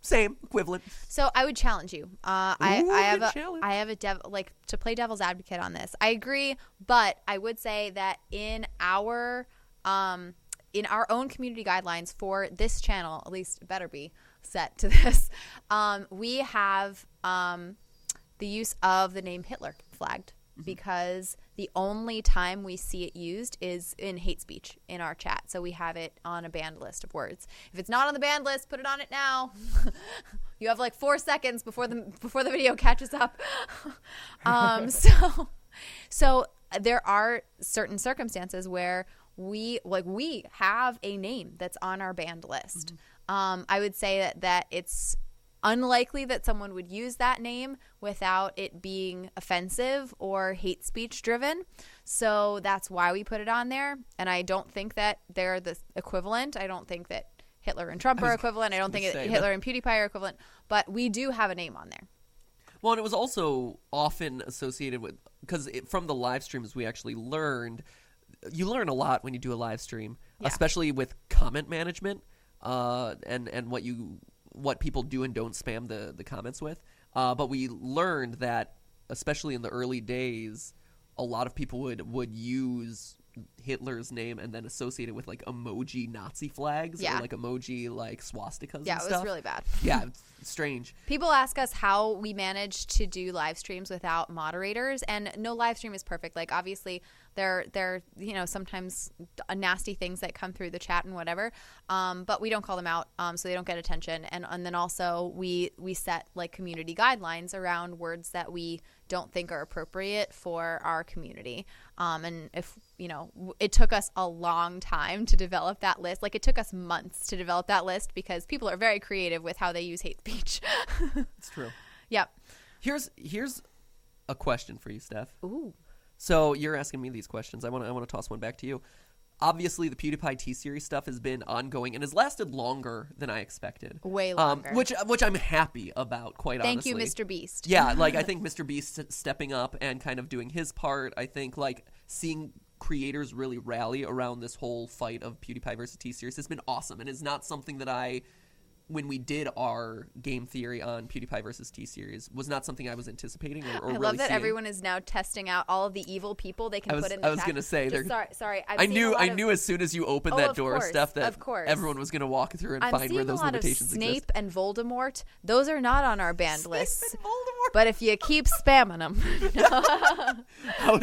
same equivalent. So I would challenge you. Uh, I, Ooh, I have a challenge. I have a dev like to play devil's advocate on this. I agree, but I would say that in our um in our own community guidelines for this channel, at least better be set to this. Um, we have um the use of the name Hitler flagged Mm-hmm. because the only time we see it used is in hate speech in our chat. So we have it on a banned list of words. If it's not on the banned list, put it on it now. you have like four seconds before the before the video catches up. um, so so there are certain circumstances where we like we have a name that's on our banned list. Um, I would say that that it's unlikely that someone would use that name without it being offensive or hate speech driven. So that's why we put it on there. And I don't think that they're the equivalent. I don't think that Hitler and Trump are equivalent. I don't think say Hitler and PewDiePie are equivalent. But we do have a name on there. Well, and it was also often associated with because from the live streams we actually learned you learn a lot when you do a live stream, Yeah. especially with comment management uh, and and what you what people do and don't spam the the comments with. Uh, but we learned that especially in the early days, a lot of people would would use Hitler's name and then associate it with like emoji Nazi flags Yeah. or like emoji like swastikas. Yeah, and it was really bad. yeah, strange. People ask us how we manage to do live streams without moderators, and no live stream is perfect. Like obviously, there there you know sometimes nasty things that come through the chat and whatever, um, but we don't call them out, um, so they don't get attention. And and then also we we set like community guidelines around words that we don't think are appropriate for our community. Um, and if you know, it took us a long time to develop that list. Like it took us months to develop that list because people are very creative with how they use hate speech. It's true. yep. Here's here's a question for you, Steph. Ooh. So you're asking me these questions. I want to I want to toss one back to you. Obviously, the PewDiePie T series stuff has been ongoing and has lasted longer than I expected. Way Um, longer. which which I'm happy about. Quite Thank honestly. Thank you, Mr. Beast. Yeah, like I think Mr. Beast stepping up and kind of doing his part. I think like seeing creators really rally around this whole fight of PewDiePie versus T series has been awesome, and is not something that I, when we did our game theory on PewDiePie versus T series, was not something I was anticipating or, or I really love that seeing. everyone is now testing out all of the evil people they can I was- put in the I was gonna say, Just sorry, sorry. I've I knew I of- knew as soon as you opened Oh, that of door, course, Steph, that of course. everyone was going to walk through and I'm find where those limitations Snape exist. and Voldemort. Those are not on our banned list. and Voldemort. But if you keep spamming them, How,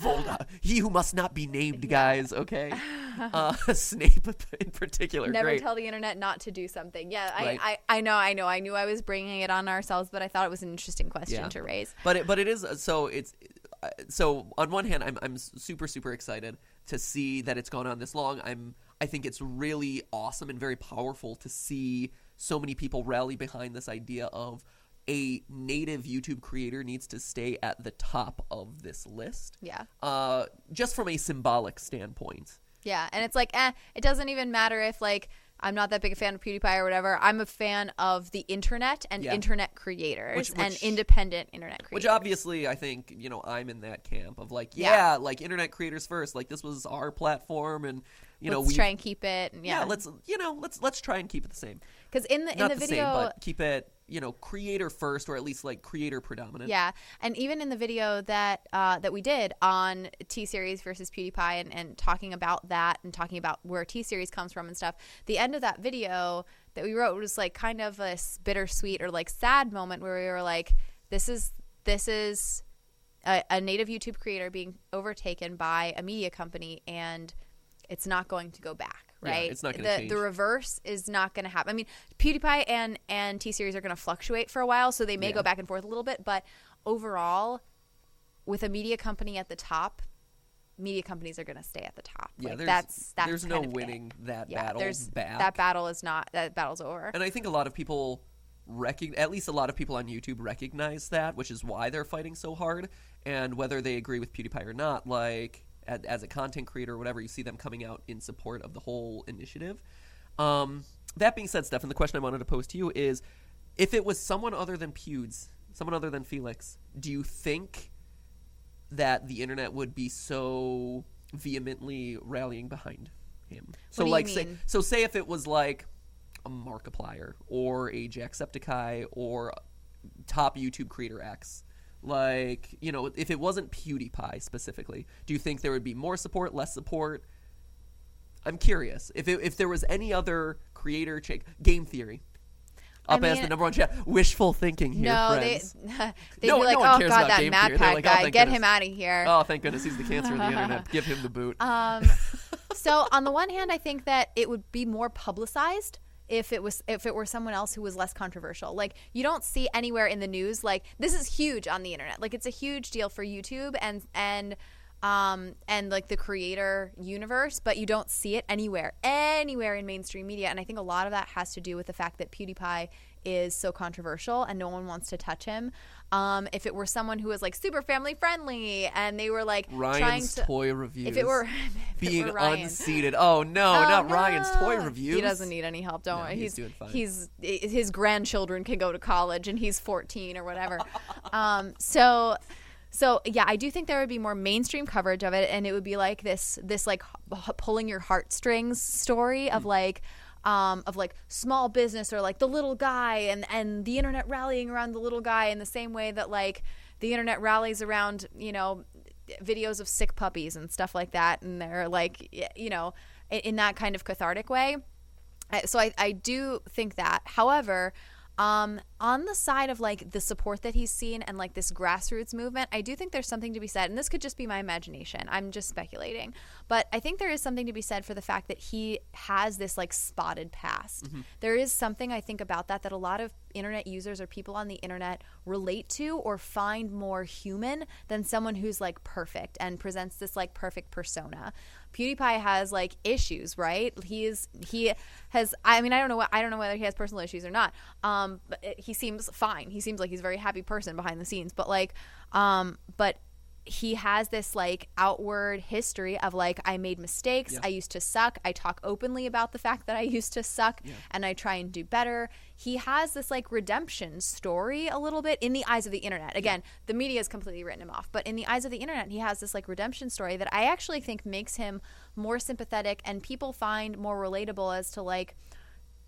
Volda, he who must not be named, guys. Okay, uh, Snape in particular. never great. tell the internet not to do something. Yeah, I, Right. I, I know, I know. I knew I was bringing it on ourselves, but I thought it was an interesting question Yeah. to raise. But it, but it is so it's uh, so on one hand I'm I'm super super excited to see that it's gone on this long. I'm I think it's really awesome and very powerful to see so many people rally behind this idea of a native YouTube creator needs to stay at the top of this list. Yeah. Uh, just from a symbolic standpoint. Yeah, and it's like, eh, it doesn't even matter if like I'm not that big a fan of PewDiePie or whatever. I'm a fan of the internet and Yeah. internet creators Which- and independent internet creators. Which obviously, I think you know, I'm in that camp of like, Yeah. yeah, like internet creators first. Like this was our platform, and you know, let's we try and keep it. And yeah. yeah, let's you know, let's let's try and keep it the same. because in the in Not the the, video, same, but keep it you know, creator first, or at least like creator predominant. Yeah, and even in the video that uh, that we did on T Series versus PewDiePie and, and talking about that and talking about where T Series comes from and stuff, the end of that video that we wrote was like kind of a bittersweet or like sad moment where we were like, this is this is a, a native YouTube creator being overtaken by a media company and it's not going to go back, Yeah, right? it's not gonna the change. the reverse is not going to happen. I mean, PewDiePie and and T Series are going to fluctuate for a while, so they may Yeah. go back and forth a little bit, but overall, with a media company at the top, media companies are going to stay at the top. Yeah, like, there's that's that's there's no of it. winning that Yeah, battle that battle is not that battle's over. And I think a lot of people recognize, at least a lot of people on YouTube recognize that, which is why they're fighting so hard. And whether they agree with PewDiePie or not, like as, a content creator or whatever, you see them coming out in support of the whole initiative. Um, that being said, Stefan, the question I wanted to pose to you is: if it was someone other than Pewds, someone other than Felix, do you think that the internet would be so vehemently rallying behind him? So, do you like, say, so say if it was like a Markiplier or a Jacksepticeye or top YouTube creator X. Like, you know, if it wasn't PewDiePie specifically, do you think there would be more support, less support? I'm curious. If it, if there was any other creator Game Theory, I up as mean- the number one chat. Wishful thinking here, no, friends. they they'd No- be like, no "Oh God, that Mad. Pack like, oh, guy, get goodness." him out of here." Oh, thank goodness he's the cancer of the internet. Give him the boot. Um, so on the one hand, I think that it would be more publicized if it was if it were someone else who was less controversial. Like you don't see anywhere in the news like this is huge on the internet. Like it's a huge deal for YouTube and and um and like the creator universe, but you don't see it anywhere anywhere in mainstream media. And I think a lot of that has to do with the fact that PewDiePie is so controversial and no one wants to touch him. Um, if it were someone who was like super family friendly and they were like trying Ryan's to toy reviews. if it were if it being were Ryan. unseated. Oh no, Oh, not Ryan's toy no. reviews. He doesn't need any help. Don't No, worry. he's doing fine. He's his grandchildren can go to college, and he's 14 or whatever. um, so, so yeah, I do think there would be more mainstream coverage of it, and it would be like this this like h- pulling your heartstrings story of like. Um, of like small business or like the little guy and and the internet rallying around the little guy in the same way that like the internet rallies around you know videos of sick puppies and stuff like that. And they're like you know in, in that kind of cathartic way. So I, I do think that. However um, on the side of like the support that he's seen and like this grassroots movement i do think there's something to be said and this could just be my imagination. I'm just speculating. But i think there is something to be said for the fact that he has this like spotted past. There is something i think about that that a lot of internet users or people on the internet relate to or find more human than someone who's like perfect and presents this like perfect persona PewDiePie has like issues, right? He is he has I mean I don't know what I don't know whether he has personal issues or not. Um but it- he seems fine. He seems like he's a very happy person behind the scenes, but like um but he has this like outward history of like I made mistakes, Yeah. I used to suck. I talk openly about the fact that I used to suck and I try and do better. He has this like redemption story a little bit in the eyes of the internet. Again, the media has completely written him off, but in the eyes of the internet, he has this like redemption story that I actually think makes him more sympathetic and people find more relatable as to like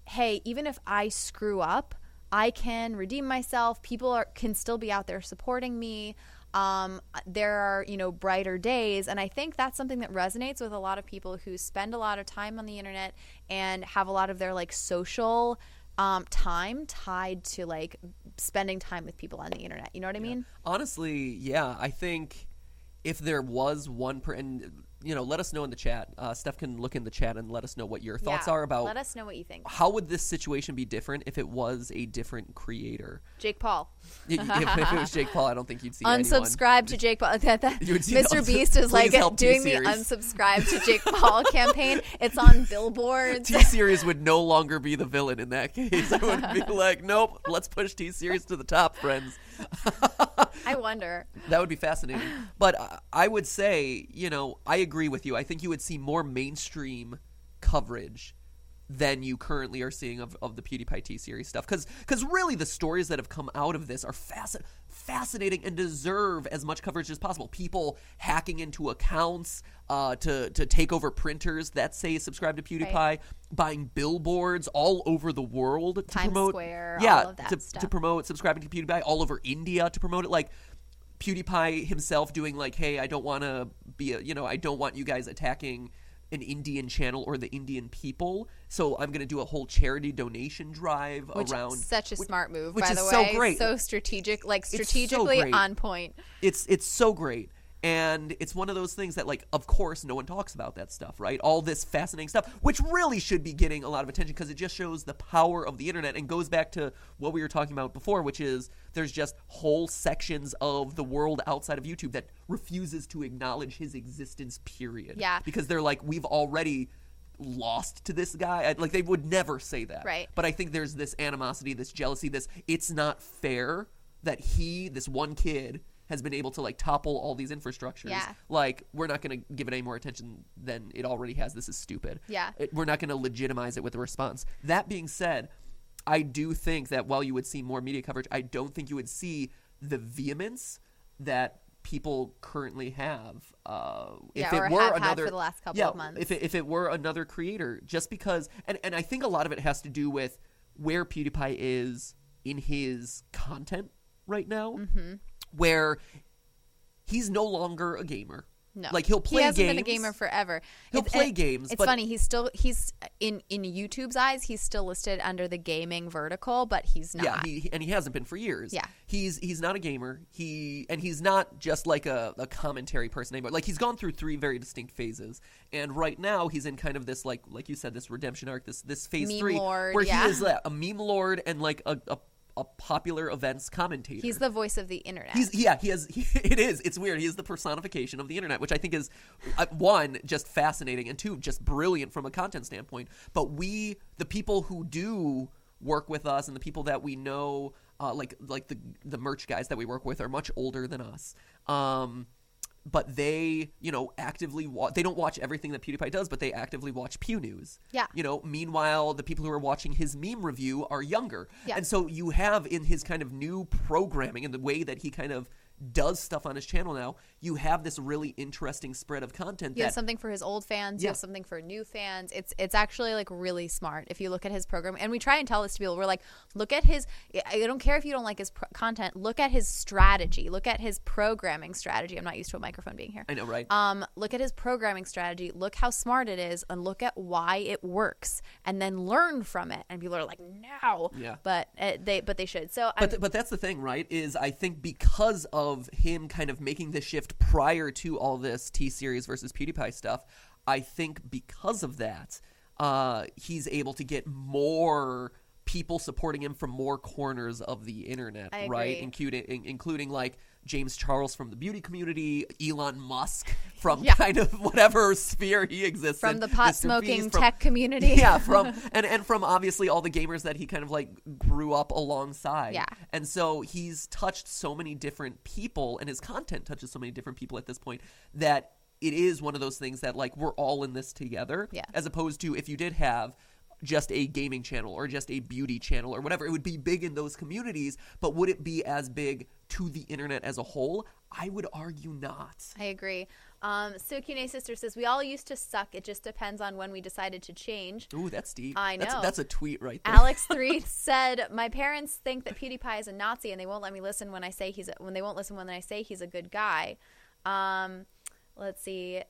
hey, even if I screw up, I can redeem myself. People are, can still be out there supporting me. Um, there are, you know, brighter days. And I think that's something that resonates with a lot of people who spend a lot of time on the internet and have a lot of their like social um, time tied to like spending time with people on the internet. You know what I mean? Honestly, yeah, I think if there was one per and you know, let us know in the chat. Uh, Steph can look in the chat and let us know what your thoughts Yeah. are about Let us know what you think. how would this situation be different if it was a different creator. Jake Paul. if, if it was Jake Paul, I don't think you'd see anyone. unsubscribe to Jake Paul. That, that, You would see Mr. Beast is like doing the unsubscribe to Jake Paul campaign. It's on billboards. T Series would no longer be the villain in that case. I would be like, nope, let's push T Series to the top, friends. I wonder. That would be fascinating. But I would say, you know, I agree with you. I think you would see more mainstream coverage than you currently are seeing of, of the PewDiePie T series stuff. Because because really, the stories that have come out of this are fasc- fascinating and deserve as much coverage as possible. People hacking into accounts uh, to, to take over printers that say subscribe to PewDiePie, Right. buying billboards all over the world to Times promote. Square, yeah, all of that to, stuff. to promote subscribing to PewDiePie all over India to promote it. Like PewDiePie himself doing like, "Hey, I don't want to be a, you know, I don't want you guys attacking an Indian channel or the Indian people, so I'm going to do a whole charity donation drive Which around." is such a which- smart move, which by is the so great. So strategic, like strategically great. on point. It's it's so great. And it's one of those things that, like, of course, no one talks about that stuff, right? All this fascinating stuff, which really should be getting a lot of attention because it just shows the power of the internet and goes back to what we were talking about before, which is there's just whole sections of the world outside of YouTube that refuses to acknowledge his existence, period. Yeah. Because they're like, we've already lost to this guy. I- Like, they would never say that. Right. But I think there's this animosity, this jealousy, this it's not fair that he, this one kid, has been able to like topple all these infrastructures. Yeah. Like we're not going to give it any more attention than it already has. This is stupid. Yeah. It- we're not going to legitimize it with a response. That being said, I do think that while you would see more media coverage, I don't think you would see the vehemence that people currently have. Uh, if Yeah, it or were another, for the last couple yeah, of months. If it, if it were another creator, just because, and, and I think a lot of it has to do with where PewDiePie is in his content right now, Mm-hmm. Where he's no longer a gamer. No, like he'll play games. He hasn't games. been a gamer forever. He'll It's- play and games, It's funny. He's still he's in in YouTube's eyes. He's still listed under the gaming vertical, but he's not. Yeah, he, and he hasn't been for years. Yeah. he's he's not a gamer. He and he's not just like a, a commentary person anymore. Like he's gone through three very distinct phases, and right now he's in kind of this like like you said this redemption arc, this this phase Meme three lord, where yeah. he is uh, a meme lord and like a, a a popular events commentator. He's the voice of the internet. He's yeah, he has. He, it is. It's weird. He is the personification of the internet, which I think is uh, one just fascinating and two just brilliant from a content standpoint. But we, the people who do work with us, and the people that we know, uh, like like the the merch guys that we work with, are much older than us. Um, but they, you know, actively wa- they don't watch everything that PewDiePie does, but they actively watch Pew News. Yeah. You know, meanwhile, the people who are watching his meme review are younger. Yeah. And so you have in his kind of new programming and the way that he kind of does stuff on his channel now, you have this really interesting spread of content You that have something for his old fans. You Yeah. have something for new fans. It's it's actually like really smart if you look at his program. And we try and tell this to people. We're like, look at his. I don't care if you don't like his pro- content. Look at his strategy. Look at his programming strategy. I'm not used to a microphone being here. I know, right? Um, look at his programming strategy. Look how smart it is, and look at why it works, and then learn from it. And people are like, no, Yeah. but uh, they but they should. So But, th- but that's the thing, right? Is I think because of him kind of making the shift prior to all this T Series versus PewDiePie stuff, I think because of that, uh, he's able to get more people supporting him from more corners of the internet, right? Including, including like James Charles from the beauty community, Elon Musk from Yeah. kind of whatever sphere he exists from in, the pot Mr. smoking from- tech community. yeah, from and and from obviously all the gamers that he kind of like grew up alongside. Yeah. And so he's touched so many different people and his content touches so many different people at this point that it is one of those things that like we're all in this together. Yeah. As opposed to if you did have just a gaming channel or just a beauty channel or whatever, it would be big in those communities, but would it be as big to the internet as a whole? I would argue not. I agree. Um, so Kine Sister says we all used to suck. It just depends on when we decided to change. Ooh, that's deep. I That's, know. that's a tweet right there. Alex three said, "My parents think that PewDiePie is a Nazi, and they won't let me listen when I say he's a, when they won't listen when I say he's a good guy." Um, let's see.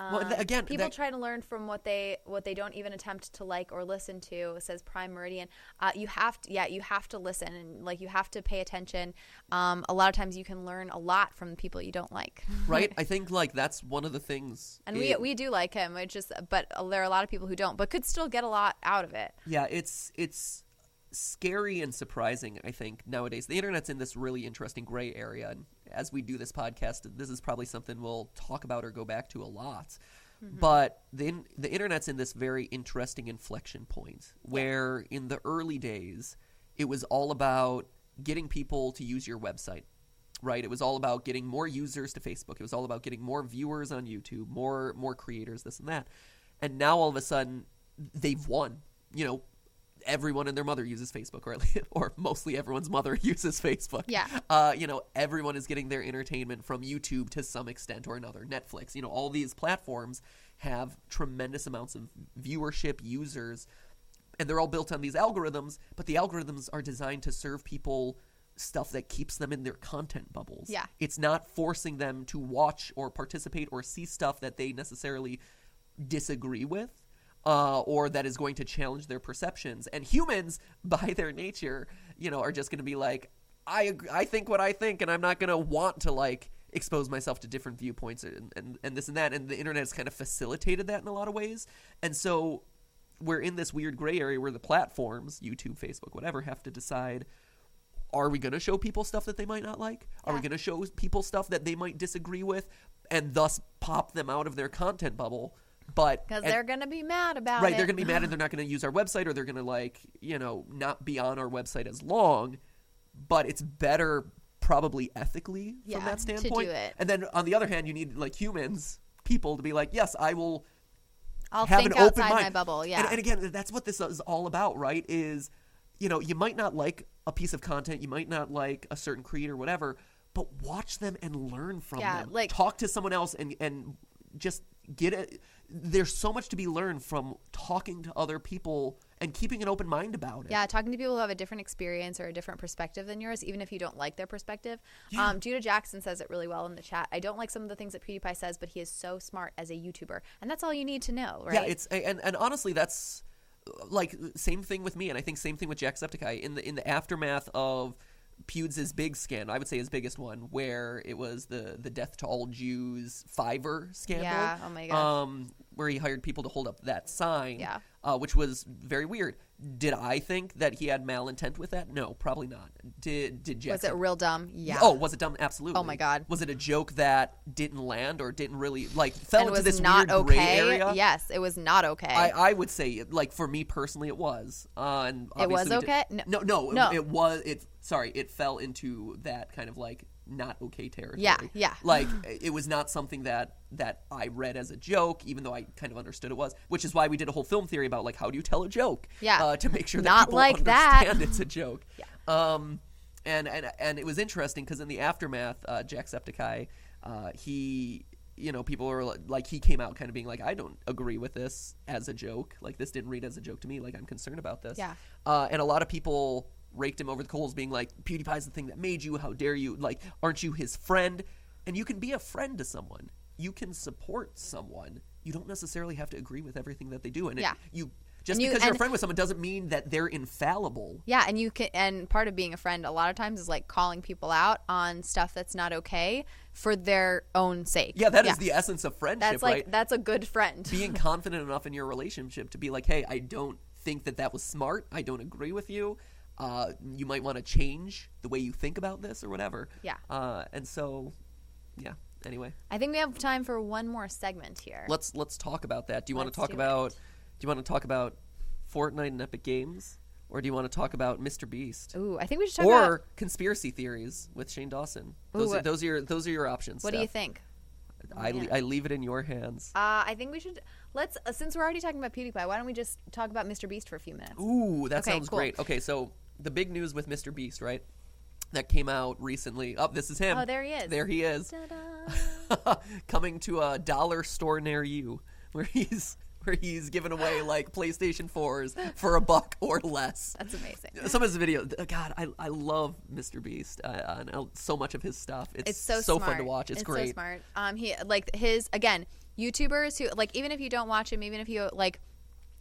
Um, Well, th- again, people that- try to learn from what they what they don't even attempt to like or listen to. Says Prime Meridian. Uh, you have to, yeah, you have to listen and like you have to pay attention. Um, a lot of times you can learn a lot from the people you don't like. right? I think like that's one of the things. And we it- we do like him. It's just, but there are a lot of people who don't, but could still get a lot out of it. yeah, it's it's scary and surprising. I think nowadays the internet's in this really interesting gray area, and as we do this podcast, this is probably something we'll talk about or go back to a lot. Mm-hmm. But the in- the internet's in this very interesting inflection point where in the early days it was all about getting people to use your website right? It was all about getting more users to facebook. It was all about getting more viewers on youtube more more creators this and that. And now all of a sudden they've won. You know everyone and their mother uses facebook or at least, or mostly everyone's mother uses facebook Yeah. uh, you know everyone is getting their entertainment from youtube to some extent or another netflix you know all these platforms have tremendous amounts of viewership users and they're all built on these algorithms but the algorithms are designed to serve people stuff that keeps them in their content bubbles Yeah. it's not forcing them to watch or participate or see stuff that they necessarily disagree with uh, or that is going to challenge their perceptions and humans by their nature you know are just going to be like I, I think what I think, and I'm not gonna want to like expose myself to different viewpoints and, and, and this and that. And the internet has kind of facilitated that in a lot of ways. And so we're in this weird gray area where the platforms, YouTube, Facebook, whatever, have to decide are we going to show people stuff that they might not like? Are we going to show people stuff that they might disagree with and thus pop them out of their content bubble? But Because they're gonna be mad about right, it. Right, they're going to be mad and they're not going to use our website or they're going to like, you know, not be on our website as long, but it's better probably ethically Yeah, from that to standpoint. And then on the other hand, you need like humans, people to be like, "Yes, I will I'll have think an open mind. my bubble. Yeah. And, and again, that's what this is all about, right? Is you know, you might not like a piece of content, you might not like a certain creator, whatever, but watch them and learn from Yeah, them. like- talk to someone else and and just get it. There's so much to be learned from talking to other people and keeping an open mind about it. Yeah, talking to people who have a different experience or a different perspective than yours, even if you don't like their perspective. Um, Judah Jackson says it really well in the chat. I don't like some of the things that PewDiePie says, but he is so smart as a YouTuber, and that's all you need to know, right? Yeah, it's and and honestly, that's like same thing with me, and I think same thing with Jacksepticeye in the in the aftermath of Pewds' big scandal. I would say his biggest one, where it was the the death to all Jews Fiverr scandal. Yeah, oh my gosh. Um, where he hired people to hold up that sign. Yeah. Uh, which was very weird. Did I think that he had malintent with that? No, probably not. Did did was it real dumb? Yeah. Oh, was it dumb? Absolutely. Oh my God. Was it a joke that didn't land or didn't really like fell and into this not weird gray okay. area? Yes, it was not okay. I, I would say, like for me personally, it was. Uh, and It was obviously we did- okay? No, no, No. It, it was. It sorry, it fell into that kind of like not okay territory. Yeah, yeah. Like it was not something that that I read as a joke, even though I kind of understood it was. Which is why we did a whole film theory about like how do you tell a joke? Yeah. uh, to make sure that Not people like that. it's a joke. Yeah. Um, and and and it was interesting because in the aftermath, uh, Jacksepticeye, uh, he, you know, people were li- like, he came out kind of being like, I don't agree with this as a joke. Like this didn't read as a joke to me. Like I'm concerned about this. Yeah. Uh, and a lot of people raked him over the coals, being like, PewDiePie's the thing that made you. How dare you? Like, aren't you his friend? And you can be a friend to someone. You can support someone. You don't necessarily have to agree with everything that they do. And it- you just you- because you're a friend with someone doesn't mean that they're infallible. Yeah, and you can and part of being a friend a lot of times is like calling people out on stuff that's not okay for their own sake. Yeah, that is the essence of friendship, That's like right? that's a good friend. Being confident enough in your relationship to be like, hey, I don't think that that was smart. I don't agree with you. Uh, you might want to change the way you think about this or whatever. Yeah. Uh, and so, yeah. Anyway, I think we have time for one more segment here. let's let's talk about that. Do you want to talk do about? it. Do you want to talk about Fortnite and Epic Games, or do you want to talk about Mr. Beast? Ooh, I think we should talk or about conspiracy theories with Shane Dawson. Ooh, Those, are, those are your those are your options. what do you think? I, le- I leave it in your hands. Uh, I think we should let's uh, since we're already talking about PewDiePie, why don't we just talk about Mr. Beast for a few minutes? Ooh, that Okay, sounds cool. great. Okay, so the big news with Mr. Beast, right? That came out recently. Oh, this is him. Oh, there he is. There he is. Coming to a dollar store near you, where he's where he's giving away like PlayStation 4s for a buck or less. That's amazing. Some of his videos, God, I, I love Mr. Beast uh, and so much of his stuff. It's, It's so so fun to watch. It's, so great. smart. Um, he like his again YouTubers who like even if you don't watch him, even if you like,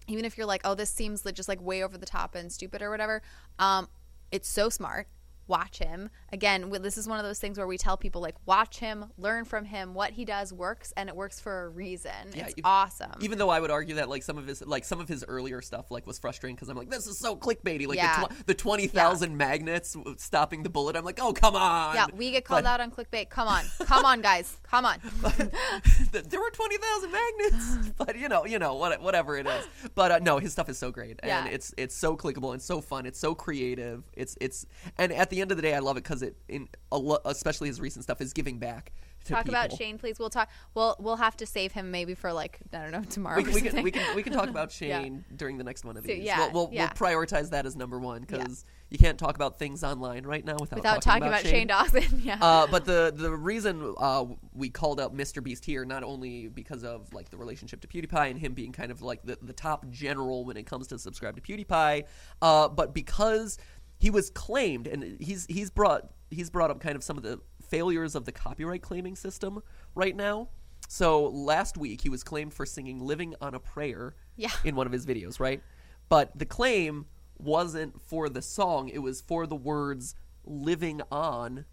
even if you're like, oh, this seems just like way over the top and stupid or whatever. Um, it's so smart. Watch him again. This is one of those things where we tell people like, watch him, learn from him. What he does works, and it works for a reason. Yeah, it's awesome. Even though I would argue that like some of his like some of his earlier stuff like was frustrating because I'm like this is so clickbaity like Yeah. the, tw- the twenty thousand magnets stopping the bullet I'm like oh come on yeah, we get called But- out on clickbait. Come on, come on, guys, come on. there were twenty thousand magnets but you know you know what, whatever it is but uh, no his stuff is so great and Yeah. it's it's so clickable and so fun it's so creative it's it's and at the end of the day I love it because it in a lo- especially his recent stuff is giving back to talk about. Shane, please. We'll talk. We'll we'll have to save him maybe for like I don't know tomorrow. we we, can, we can we can talk about Yeah. Shane during the next one of So, these. yeah, we'll we'll, yeah. we'll prioritize that as number one Yeah. because you can't talk about things online right now without, without talking about, Shane, Dawson. Yeah. Uh, but the the reason uh, we called out Mr. Beast here not only because of like the relationship to PewDiePie and him being kind of like the, the top general when it comes to subscribe to PewDiePie, uh, but because he was claimed and he's he's brought he's brought up kind of some of the failures of the copyright claiming system right now. So last week he was claimed for singing "Living on a Prayer" Yeah. in one of his videos, right? But the claim wasn't for the song; it was for the words "living on,"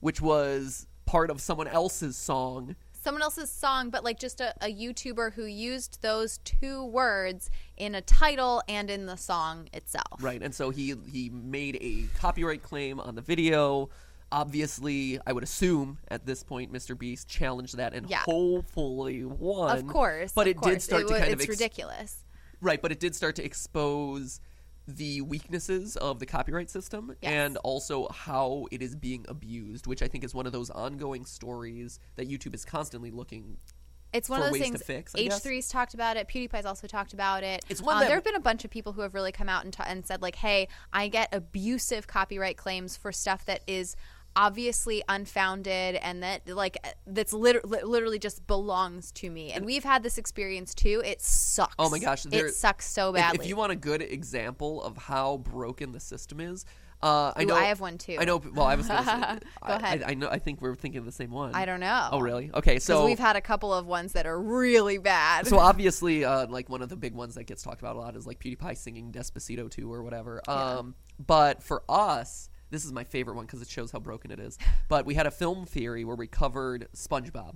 which was part of someone else's song. Someone else's song, but like just a, a YouTuber who used those two words in a title and in the song itself. Right, and so he he made a copyright claim on the video. Obviously, I would assume at this point, Mr. Beast challenged that and Yeah. hopefully won. Of course, but of it did start It to kind it's of ex- ridiculous. right, but it did start to expose the weaknesses of the copyright system Yes. and also how it is being abused, which I think is one of those ongoing stories that YouTube is constantly looking. It's one of those things. fix, I. H3's talked about it. PewDiePie's also talked about it. It's one Um, that- there have been a bunch of people who have really come out and, and said like, "Hey, I get abusive copyright claims for stuff that is." Obviously unfounded and that like that's liter- li- literally just belongs to me and we've had this experience too it sucks Oh my gosh, there- it sucks so If- badly If, you want a good example of how broken the system is, uh, I Ooh, know I have one too. I know. Well, I was going to say. Go I- ahead. I, I know. I think we're thinking of the same one. I don't know Oh, really? Okay, so we've had a couple of ones that are really bad so obviously, uh, like one of the big ones that gets talked about a lot is like PewDiePie singing Despacito 2 or whatever. Um, but for us, this is my favorite one because it shows how broken it is. But we had a film theory where we covered SpongeBob,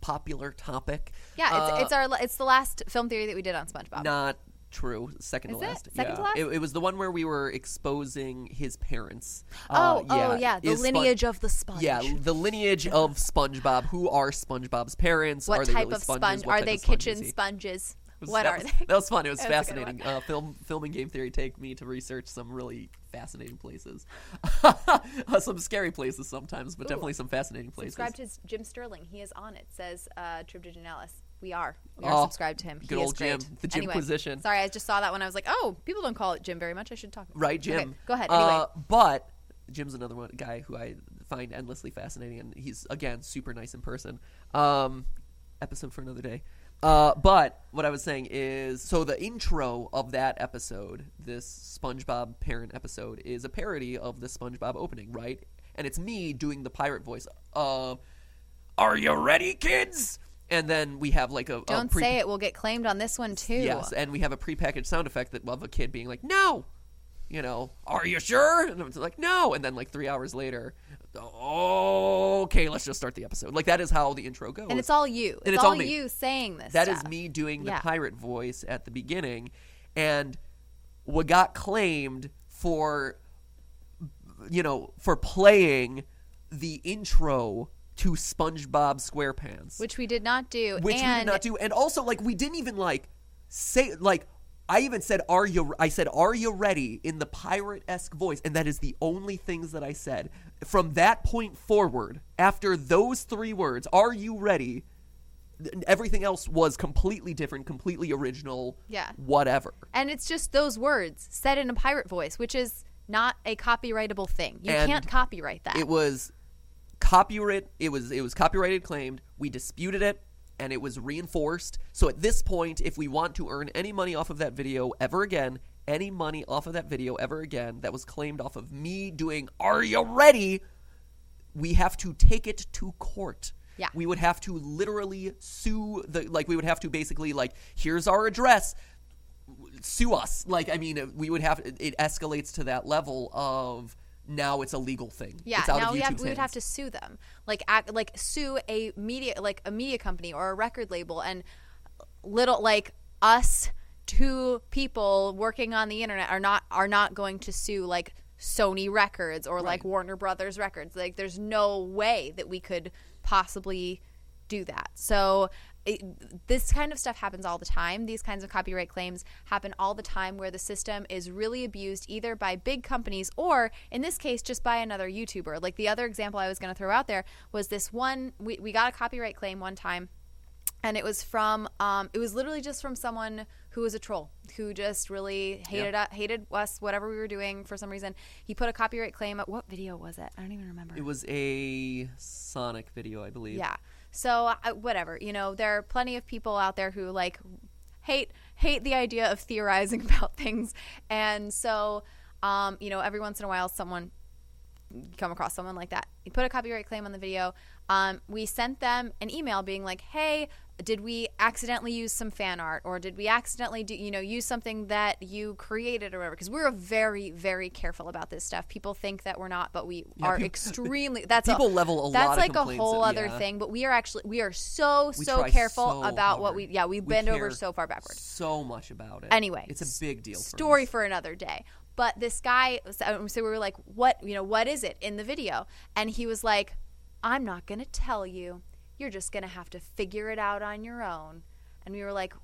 popular topic. yeah it's, Uh, it's our it's the last film theory that we did on SpongeBob Not true. Second Is to it? last. Second yeah. to last? It, it was the one where we were exposing his parents. oh Uh, oh yeah the Is Spon- lineage of the sponge Yeah, the lineage of SpongeBob. Who are SpongeBob's parents? what are they type really of sponges? sponge What are they of sponge is kitchen he? sponges what that are was, they That was fun. It was That fascinating. Uh, film, filming game theory take me to research some really fascinating places, some scary places sometimes, but Ooh. definitely some fascinating places. subscribe to Jim Sterling. He is on it. Says uh, Tribdiginalis. We are. We are Oh, subscribed to him. good he old is great. Jim, the anyway, Jimquisition. Sorry, I just saw that when I was like, oh, people don't call it Jim very much. I should talk. right, Okay, Jim. go ahead. Anyway, Uh, but Jim's another one guy who I find endlessly fascinating, and he's again super nice in person. Um, episode for another day. Uh, but what I was saying is, so the intro of that episode, this SpongeBob parent episode, is a parody of the SpongeBob opening, right? And it's me doing the pirate voice. Uh, are you ready, kids? And then we have like a a don't pre- say it. We'll get claimed on this one too. Yes, and we have a prepackaged sound effect that of a kid being like, "No," you know, "Are you sure?" And it's like, "No," and then like three hours later, okay, let's just start the episode. Like that is how the intro goes. and it's all you. And It's, it's all, all you saying this. That is stuff. me doing the Yeah. pirate voice at the beginning, and what got claimed for, you know, for playing the intro to SpongeBob SquarePants which we did not do. which and we did not do and also like we didn't even like say like i even said are you i said are you ready in the pirate-esque voice and that is the only things that i said from that point forward after those three words are you ready everything else was completely different completely original Yeah. whatever And it's just those words said in a pirate voice, which is not a copyrightable thing. You And can't copyright that. it was copyright it was it was copyrighted claimed we disputed it and it was reinforced so at this point if we want to earn any money off of that video ever again any money off of that video ever again that was claimed off of me doing are you ready we have to take it to court Yeah. we would have to literally sue the like we would have to basically like here's our address sue us. Like, I mean, we would have it escalates to that level of now it's a legal thing. Yeah, it's out now we, have, we would have to sue them, like act, like sue a media like a media company or a record label, and little like us two people working on the internet are not are not going to sue like Sony Records or like Warner Brothers Records. Like, there's no way that we could possibly do that. So. It, this kind of stuff happens all the time. These kinds of copyright claims happen all the time where the system is really abused either by big companies or, in this case, just by another YouTuber. Like the other example I was going to throw out there was this one, we, we got a copyright claim one time and it was from um, it was literally just from someone who was a troll who just really hated us, hated us whatever we were doing for some reason he put a copyright claim at what video was it i don't even remember It was a Sonic video, I believe. yeah so whatever you know there are plenty of people out there who like hate hate the idea of theorizing about things and so um, you know every once in a while someone come across someone like that. You put a copyright claim on the video. Um, we sent them an email being like, "Hey, did we accidentally use some fan art or did we accidentally do you know use something that you created or whatever because we're very very careful about this stuff people think that we're not but we are peop- extremely that's people a, level a that's lot of like a whole at- other yeah. thing but we are actually we are so We so careful so about what we yeah we We bend over so far backwards So much about it. anyway it's a big deal. For story for another day but this guy so um, so we were like what you know what is it in the video and he was like i'm not going to tell you you're just going to have to figure it out on your own. And we were like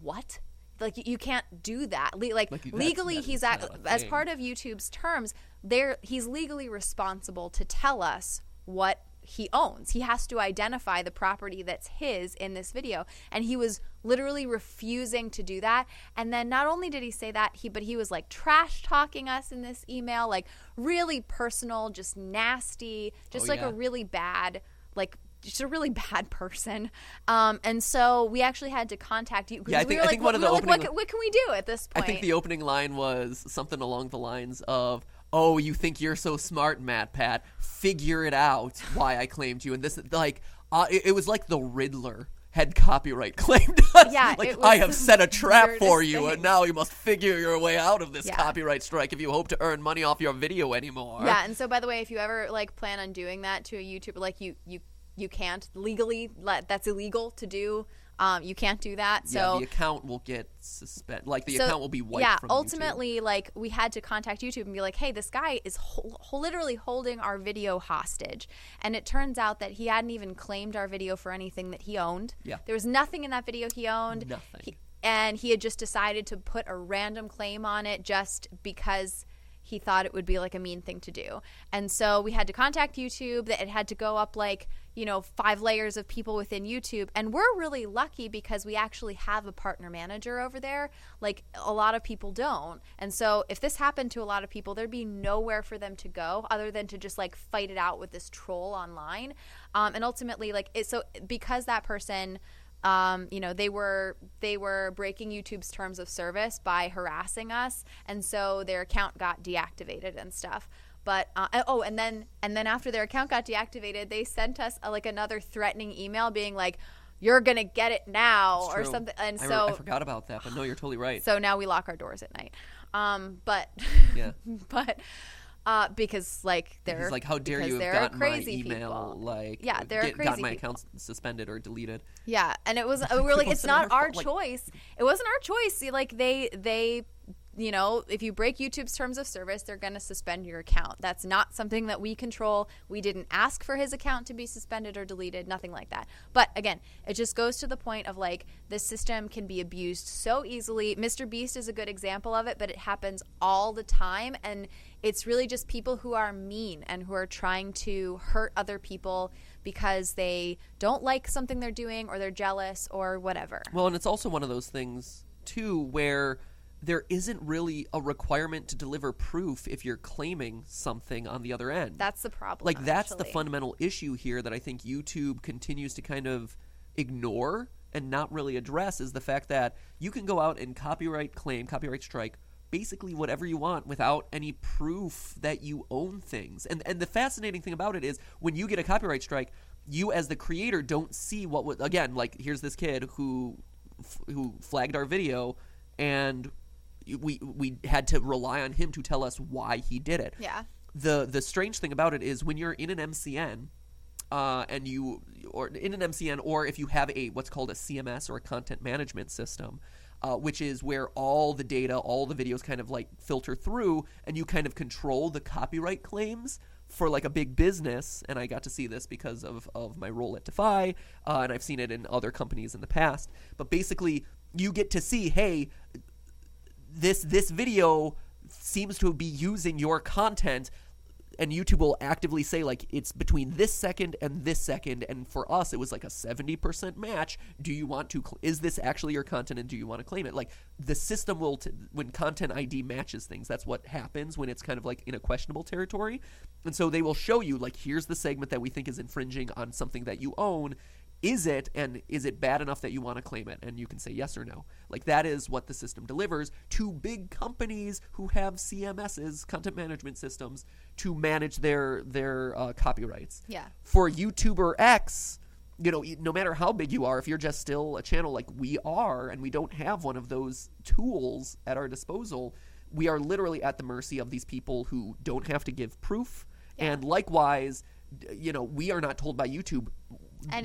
what? Like you- can't do that. Le- like, Like, legally he's at, as part of youtube's terms there he's legally responsible to tell us what he owns. He has to identify the property that's his in this video. And he was literally refusing to do that. And then not only did he say that he but he was like trash talking us in this email like really personal just nasty just Oh, like yeah. a really bad like just a really bad person um, and so we actually had to contact you because Yeah, I we think- were I like, think one of we the like, what, opening- what can we do at this point? I think the opening line was something along the lines of, "Oh, you think you're so smart, MatPat? Figure it out why I claimed you." And this, like, uh, it, it was like the Riddler had copyright claimed us. Yeah, like I have set a trap for you, thing. and now you must figure your way out of this Yeah. copyright strike if you hope to earn money off your video anymore. Yeah, and so by the way, if you ever like plan on doing that to a YouTuber, like you you you can't legally let that's illegal to do. Um, you can't do that. Yeah, So the account will get suspended. Like the so, account will be wiped. yeah from YouTube. ultimately like we had to contact youtube and be like hey this guy is ho- literally holding our video hostage and it turns out that he hadn't even claimed our video for anything that he owned Yeah. there was nothing in that video he owned Nothing. He- and he had just decided to put a random claim on it just because he thought it would be like a mean thing to do. And so we had to contact YouTube that it had to go up like, you know, five layers of people within YouTube. And we're really lucky because we actually have a partner manager over there. Like a lot of people don't. And so if this happened to a lot of people, there'd be nowhere for them to go other than to just like fight it out with this troll online. Um, and ultimately, like, it, so because that person um, you know they were they were breaking YouTube's terms of service by harassing us, and so their account got deactivated and stuff. But uh, oh, and then and then after their account got deactivated, they sent us uh like another threatening email being like, "You're gonna get it now" or something. And I, so re- I forgot about that, but no, you're totally right. so now we lock our doors at night. Um, but Yeah. but uh, because like they're He's like, how dare you have gotten crazy my email? people. Like, Yeah, there are get, crazy gotten my account suspended or deleted. Yeah, and it was we were like, it's wasn't our our like- choice. It wasn't our choice. Like they they you know, if you break YouTube's terms of service, they're going to suspend your account. That's not something that we control. We didn't ask for his account to be suspended or deleted, nothing like that. But again, it just goes to the point of like this system can be abused so easily. Mr. Beast is a good example of it, but it happens all the time and it's really just people who are mean and who are trying to hurt other people because they don't like something they're doing or they're jealous or whatever. Well, and it's also one of those things too where there isn't really a requirement to deliver proof if you're claiming something on the other end. That's the problem. like that's the fundamental issue here that I think YouTube continues to kind of ignore and not really address is the fact that you can go out and copyright claim, copyright strike basically whatever you want without any proof that you own things. And and the fascinating thing about it is when you get a copyright strike, you as the creator don't see what was again like here's this kid who f- who flagged our video and we we had to rely on him to tell us why he did it. Yeah. the the strange thing about it is when you're in an MCN uh, and you or in an MCN or if you have a what's called a CMS or a content management system uh, which is where all the data all the videos kind of like filter through and you kind of control the copyright claims for like a big business. And I got to see this because of, of my role at Defy uh, and I've seen it in other companies in the past. But basically you get to see hey this this video seems to be using your content and YouTube will actively say like it's between this second and this second and for us it was like a 70% match. Do you want to cl- is this actually your content and do you want to claim it? Like the system will t- when content ID matches things that's what happens when it's kind of like in a questionable territory. And so they will show you like here's the segment that we think is infringing on something that you own is it and is it bad enough that you want to claim it and you can say yes or no like that is what the system delivers to big companies who have cms's content management systems to manage their their uh, copyrights Yeah. for youtuber x you know, no matter how big you are, if you're just still a channel like we are, and we don't have one of those tools at our disposal, we are literally at the mercy of these people who don't have to give proof. And likewise, you know, we are not told by YouTube.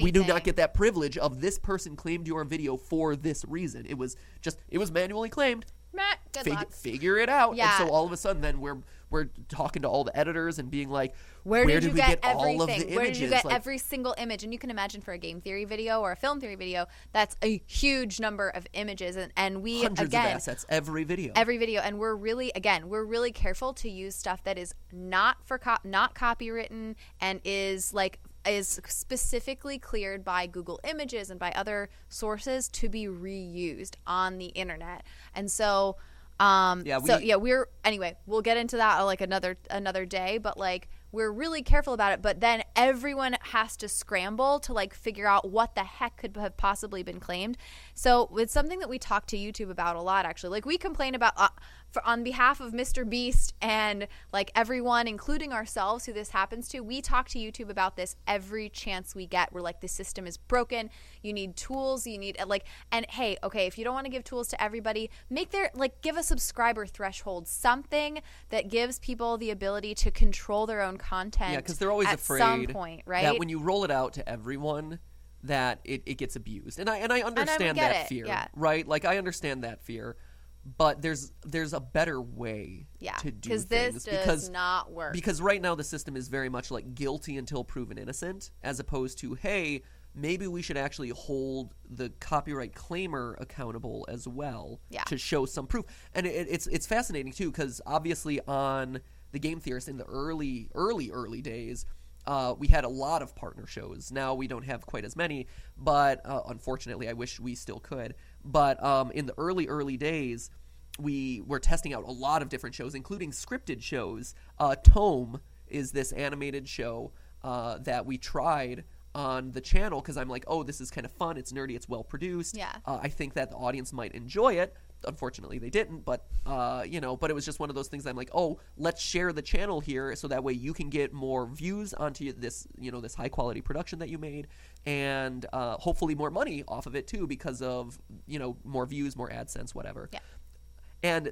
We do not get that privilege of this person claimed your video for this reason. It was just it was manually claimed. Meh, good Fig- luck. figure it out. Yeah. And so all of a sudden, then we're we're talking to all the editors and being like, Where, did, you we get, get, all of the images? Where did you get Like, every single image? And you can imagine for a game theory video or a film theory video, that's a huge number of images. And, and we hundreds again, of assets every video. every video and we're really again we're really careful to use stuff that is not for co- not copywritten and is like is specifically cleared by Google Images and by other sources to be reused on the internet. And so um Yeah, so we- yeah, we're anyway, we'll get into that like another another day, but like we're really careful about it, but then everyone has to scramble to like figure out what the heck could have possibly been claimed. So it's something that we talk to YouTube about a lot actually. Like we complain about uh, for on behalf of Mr. Beast and like everyone including ourselves who this happens to, we talk to YouTube about this every chance we get. We're like the system is broken. You need tools, you need like and hey, okay, if you don't want to give tools to everybody, make their like give a subscriber threshold, something that gives people the ability to control their own content. yeah, because they're always at afraid some point, right? that when you roll it out to everyone, that it, it gets abused. And I and I understand get that it, fear, yeah. right? Like I understand that fear, but there's there's a better way yeah, to do things this does because not work. because right now the system is very much like guilty until proven innocent as opposed to hey maybe we should actually hold the copyright claimer accountable as well Yeah. to show some proof and it, it's it's fascinating too because obviously on the game theorist in the early early early days uh, we had a lot of partner shows. Now we don't have quite as many, but uh, unfortunately, I wish we still could. But um, in the early, early days, we were testing out a lot of different shows, including scripted shows. Uh, Tome is this animated show uh, that we tried on the channel because I'm like, oh, this is kind of fun. It's nerdy. It's well produced. Yeah. Uh, I think that the audience might enjoy it. Unfortunately, they didn't, but uh, you know, but it was just one of those things. I'm like, oh, let's share the channel here, so that way you can get more views onto this, you know, this high quality production that you made, and uh, hopefully more money off of it too, because of you know more views, more AdSense, whatever. Yeah. And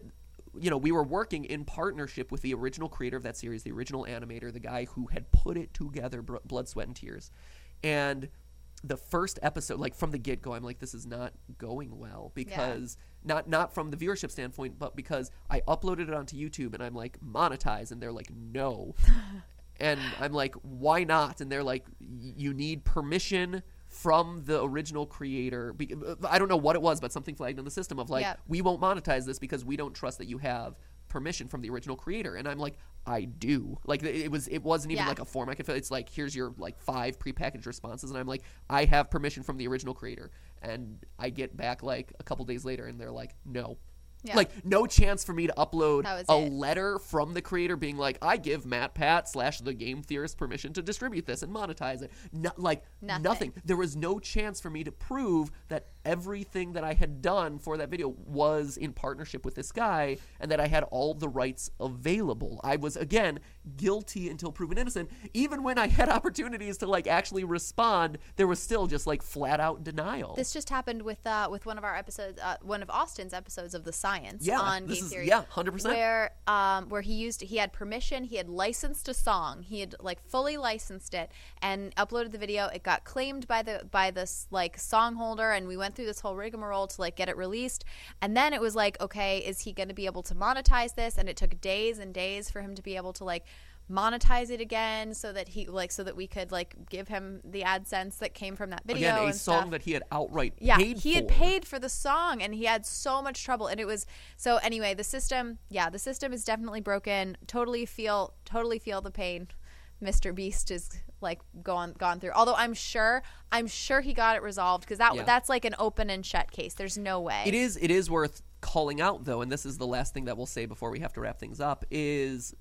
you know, we were working in partnership with the original creator of that series, the original animator, the guy who had put it together, Blood, Sweat, and Tears. And the first episode, like from the get go, I'm like, this is not going well because not not from the viewership standpoint, but because I uploaded it onto YouTube and I'm like monetize, and they're like, no. and I'm like, why not? And they're like, you need permission from the original creator. I don't know what it was, but something flagged in the system of like, Yep. we won't monetize this because we don't trust that you have permission from the original creator. And I'm like, I do. Like it was, it wasn't even Yeah. like a form I could fill. It's like here's your like five prepackaged responses, and I'm like, I have permission from the original creator. And I get back like a couple days later, and they're like, no. Yeah. Like no chance for me to upload a it. letter from the creator being like, I give MatPat slash the game theorist permission to distribute this and monetize it. No, like Nothing. nothing. There was no chance for me to prove that everything that I had done for that video was in partnership with this guy and that I had all the rights available. I was again guilty until proven innocent. Even when I had opportunities to like actually respond, there was still just like flat out denial. This just happened with uh, with one of our episodes, uh, one of Austin's episodes of the science Yeah, on Game is- Theory. yeah, 100%. Where um, where he used he had permission, he had licensed a song, he had like fully licensed it and uploaded the video. It got claimed by the by this like song holder, and we went through this whole rigmarole to like get it released. And then it was like, okay, is he going to be able to monetize this? And it took days and days for him to be able to like monetize it again so that he like so that we could like give him the AdSense that came from that video again, a and song stuff that he had outright yeah paid he had for. paid for the song and he had so much trouble and it was so anyway the system yeah the system is definitely broken totally feel totally feel the pain mr beast is like gone gone through although i'm sure i'm sure he got it resolved because that Yeah. that's like an open and shut case there's no way It is. It is worth calling out, though, and this is the last thing that we'll say before we have to wrap things up. Is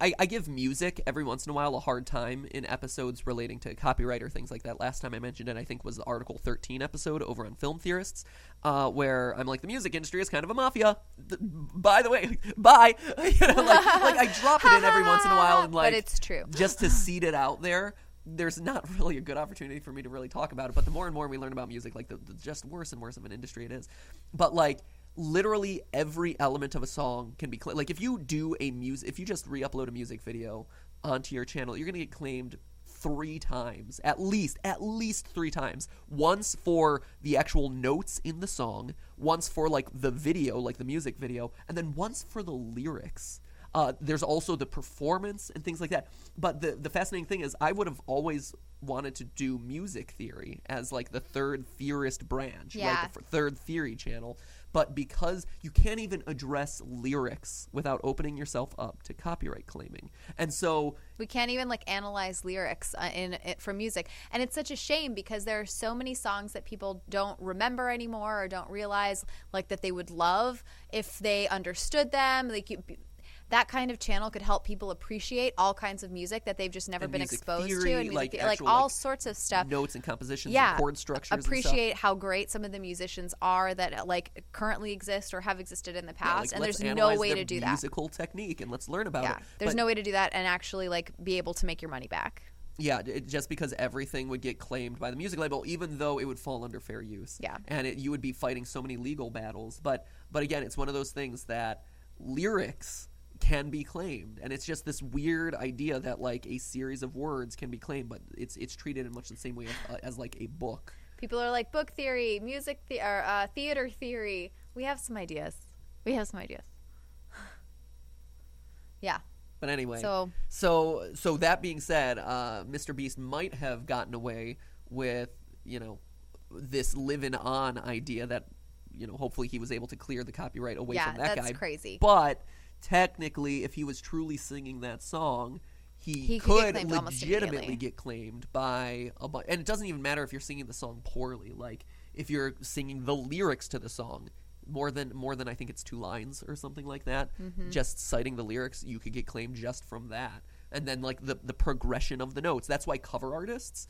I, I give music every once in a while a hard time in episodes relating to copyright or things like that. Last time I mentioned it, I think was the Article 13 episode over on Film Theorists, uh, where I'm like, the music industry is kind of a mafia. Th- by the way, bye. you know, like, like I drop it in every once in a while and like but it's true just to seed it out there. there's not really a good opportunity for me to really talk about it. But the more and more we learn about music, like the, the just worse and worse of an industry it is. But like literally every element of a song can be cl- like if you do a music if you just re-upload a music video onto your channel, you're gonna get claimed three times at least at least three times. Once for the actual notes in the song once for like the video like the music video and then once for the lyrics. Uh, there's also the performance and things like that. But the the fascinating thing is i would have always wanted to do music theory as like the third theorist branch Yeah. like the f- third theory channel but because you can't even address lyrics without opening yourself up to copyright claiming and so We can't even like analyze lyrics uh, in it for music, and it's such a shame because there are so many songs that people don't remember anymore or don't realize like that they would love if they understood them. Like you, that kind of channel could help people appreciate all kinds of music that they've just never And been exposed theory, to, and music like the- like all like, sorts of stuff. notes and compositions yeah, and chord structures and stuff. appreciate how great some of the musicians are that like currently exist or have existed in the Yeah, past, like, and there's no way to do that. musical technique and let's learn about Yeah, it there's But- no way to do that and actually like be able to make your money back. Yeah, it, just because everything would get claimed by the music label, even though it would fall under fair use. Yeah. and it, you would be fighting so many legal battles. But but again, it's one of those things that lyrics can be claimed, and it's just this weird idea that like a series of words can be claimed, but it's it's treated in much the same way as, uh, as like a book. People are like book theory, music the- or uh, theater theory. We have some ideas. We have some ideas. yeah. But anyway, So So so that being said, uh, Mr. Beast might have gotten away with you know this living on idea that you know hopefully he was able to clear the copyright away Yeah, from that that's guy. crazy. But technically, if he was truly singing that song. He, He could could almost legitimately get claimed by a and it doesn't even matter if you're singing the song poorly like if you're singing the lyrics to the song more than more than I think it's two lines or something like that. Mm-hmm. Just citing the lyrics, you could get claimed just from that. And then like the the progression of the notes. That's why cover artists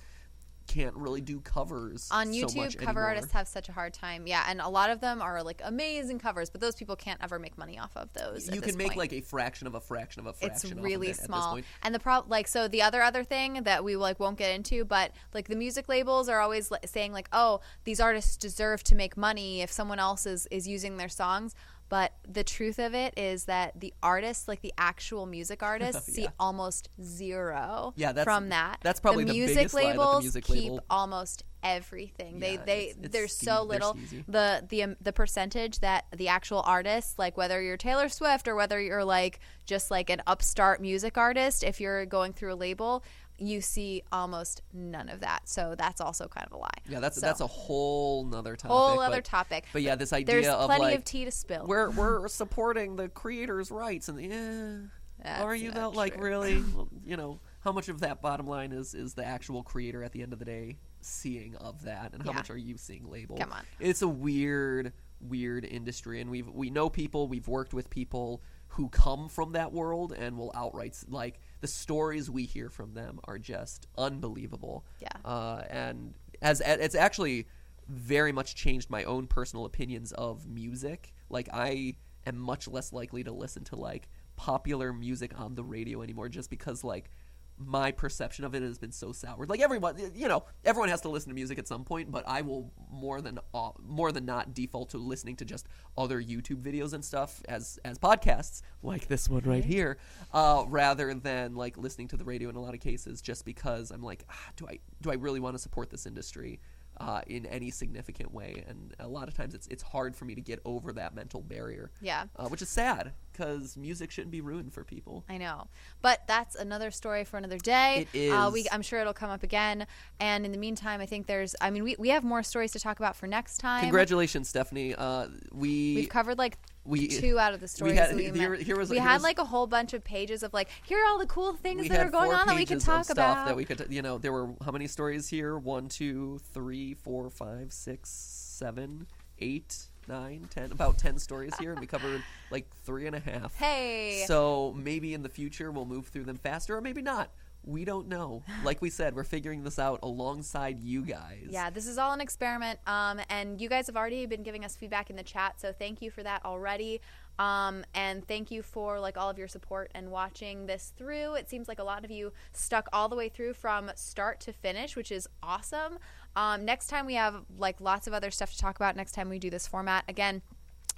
can't really do covers on so YouTube, much cover anymore. artists have such a hard time. Yeah, and a lot of them are like amazing covers, but those people can't ever make money off of those. you can make point. like a fraction of a fraction of a fraction. it's of really it this small and the problem like so the other other thing that we like won't get into but like the music labels are always like, saying like oh these artists deserve to make money if someone else is is using their songs but the truth of it is that the artists like the actual music artists see almost zero Yeah, that's- from that. that's probably the the music that the labels music keep label- almost everything. They Yeah, they it's- it's there's so little. the the um, the percentage that the actual artists like whether you're Taylor Swift or whether you're like just like an upstart music artist if you're going through a label you see almost none of that so that's also kind of a lie Yeah, that's So, that's a whole nother topic. whole other but- topic But yeah, this idea there's of plenty like of tea to spill we're we're supporting the creators' rights, and yeah, are you not? Like really? You know, how much of that bottom line is is the actual creator at the end of the day seeing of that, and how Yeah. much are you seeing label? Come on. it's a weird, weird industry, and we've we know people, we've worked with people who come from that world, and will outright like the stories we hear from them are just unbelievable. Yeah. uh, and as it's actually very much changed my own personal opinions of music. Like I am much less likely to listen to like popular music on the radio anymore just because like my perception of it has been so soured. Like everyone, you know, everyone has to listen to music at some point, but I will more than uh, more than not default to listening to just other YouTube videos and stuff as as podcasts, like this one right here, uh, rather than like listening to the radio in a lot of cases, just because I'm like, ah, do I do I really want to support this industry? Uh, in any significant way, and a lot of times it's it's hard for me to get over that mental barrier. Yeah. uh, which is sad because music shouldn't be ruined for people. I know, but that's another story for another day. It Uh, we, I'm sure it'll come up again. And in the meantime, I think there's. I mean, we, we have more stories to talk about for next time. Congratulations, Stephanie. Uh, we We've covered like we- two out of the stories. had- that we, here- here was- we had was- like a whole bunch of pages of like here are all the cool things that had are going on that we can talk about. that we could you know there were how many stories here one two three four five six seven eight nine ten about ten stories here and we covered like three and a half Hey. so maybe in the future we'll move through them faster or maybe not We don't know. Like we said, we're figuring this out alongside you guys. Yeah, this is all an experiment. Um, and you guys have already been giving us feedback in the chat, so thank you for that already. Um, and thank you for like all of your support and watching this through. It seems like a lot of you stuck all the way through from start to finish, which is awesome. Um, next time we have like lots of other stuff to talk about. Next time we do this format again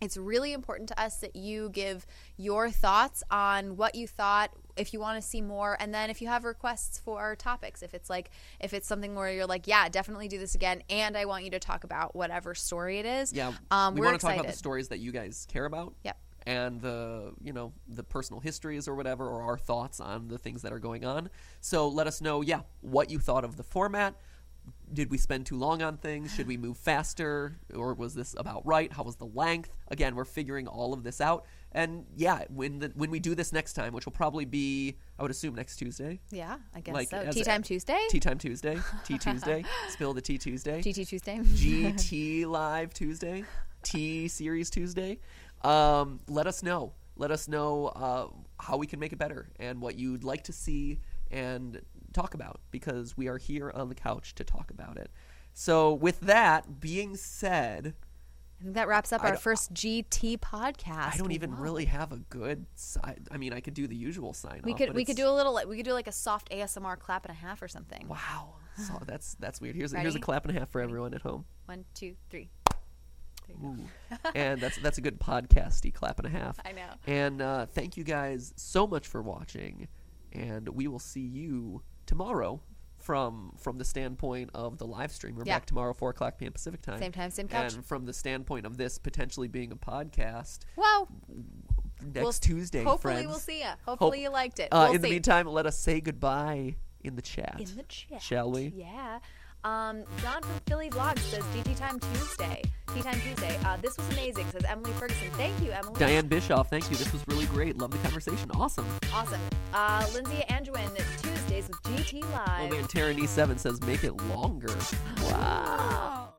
it's really important to us that you give your thoughts on what you thought if you want to see more and then if you have requests for topics if it's like if it's something where you're like yeah definitely do this again and i want you to talk about whatever story it is Yeah, um, we want to talk about the stories that you guys care about. Yep. And the you know the personal histories or whatever, or our thoughts on the things that are going on. So let us know, yeah, what you thought of the format. Did we spend too long on things? Should we move faster, or was this about right? How was the length? Again, we're figuring all of this out. And yeah, when the when we do this next time, which will probably be, I would assume next Tuesday, yeah i guess Like, so tea time tuesday Tea Time Tuesday, Tea Tuesday, Spill the Tea Tuesday. gt tuesday GT Live Tuesday, T Series Tuesday. Um, let us know. Let us know uh, how we can make it better and what you'd like to see and talk about because we are here on the couch to talk about it. So, with that being said, i think that wraps up I our first gt podcast I don't even Wow. really have a good side. I mean, I could do the usual sign we could we could do a little like we could do like a soft asmr clap and a half or something Wow, so that's that's weird. Here's a, here's a clap and a half for everyone at home. one two three and that's that's a good podcasty clap and a half. i know And uh, thank you guys so much for watching, and we will see you tomorrow from from the standpoint of the live stream. We're Yeah. back tomorrow, four o'clock p.m. Pacific time. Same time, same couch. And from the standpoint of this potentially being a podcast well next we'll, Tuesday, hopefully friends. we'll see you hopefully Hope- you liked it Uh, we'll in the meantime, let us say goodbye in the chat. in the chat. Shall we? Yeah. Um, John from Philly Vlogs says GT Time Tuesday. Tea Time Tuesday. Uh, this was amazing, says Emily Ferguson. Thank you, Emily. Diane Bischoff, thank you. This was really great. Love the conversation. Awesome. Awesome. Uh, Lindsay Anjouin, Tuesdays with GT Live. Oh man, Tara 7 says make it longer. Wow.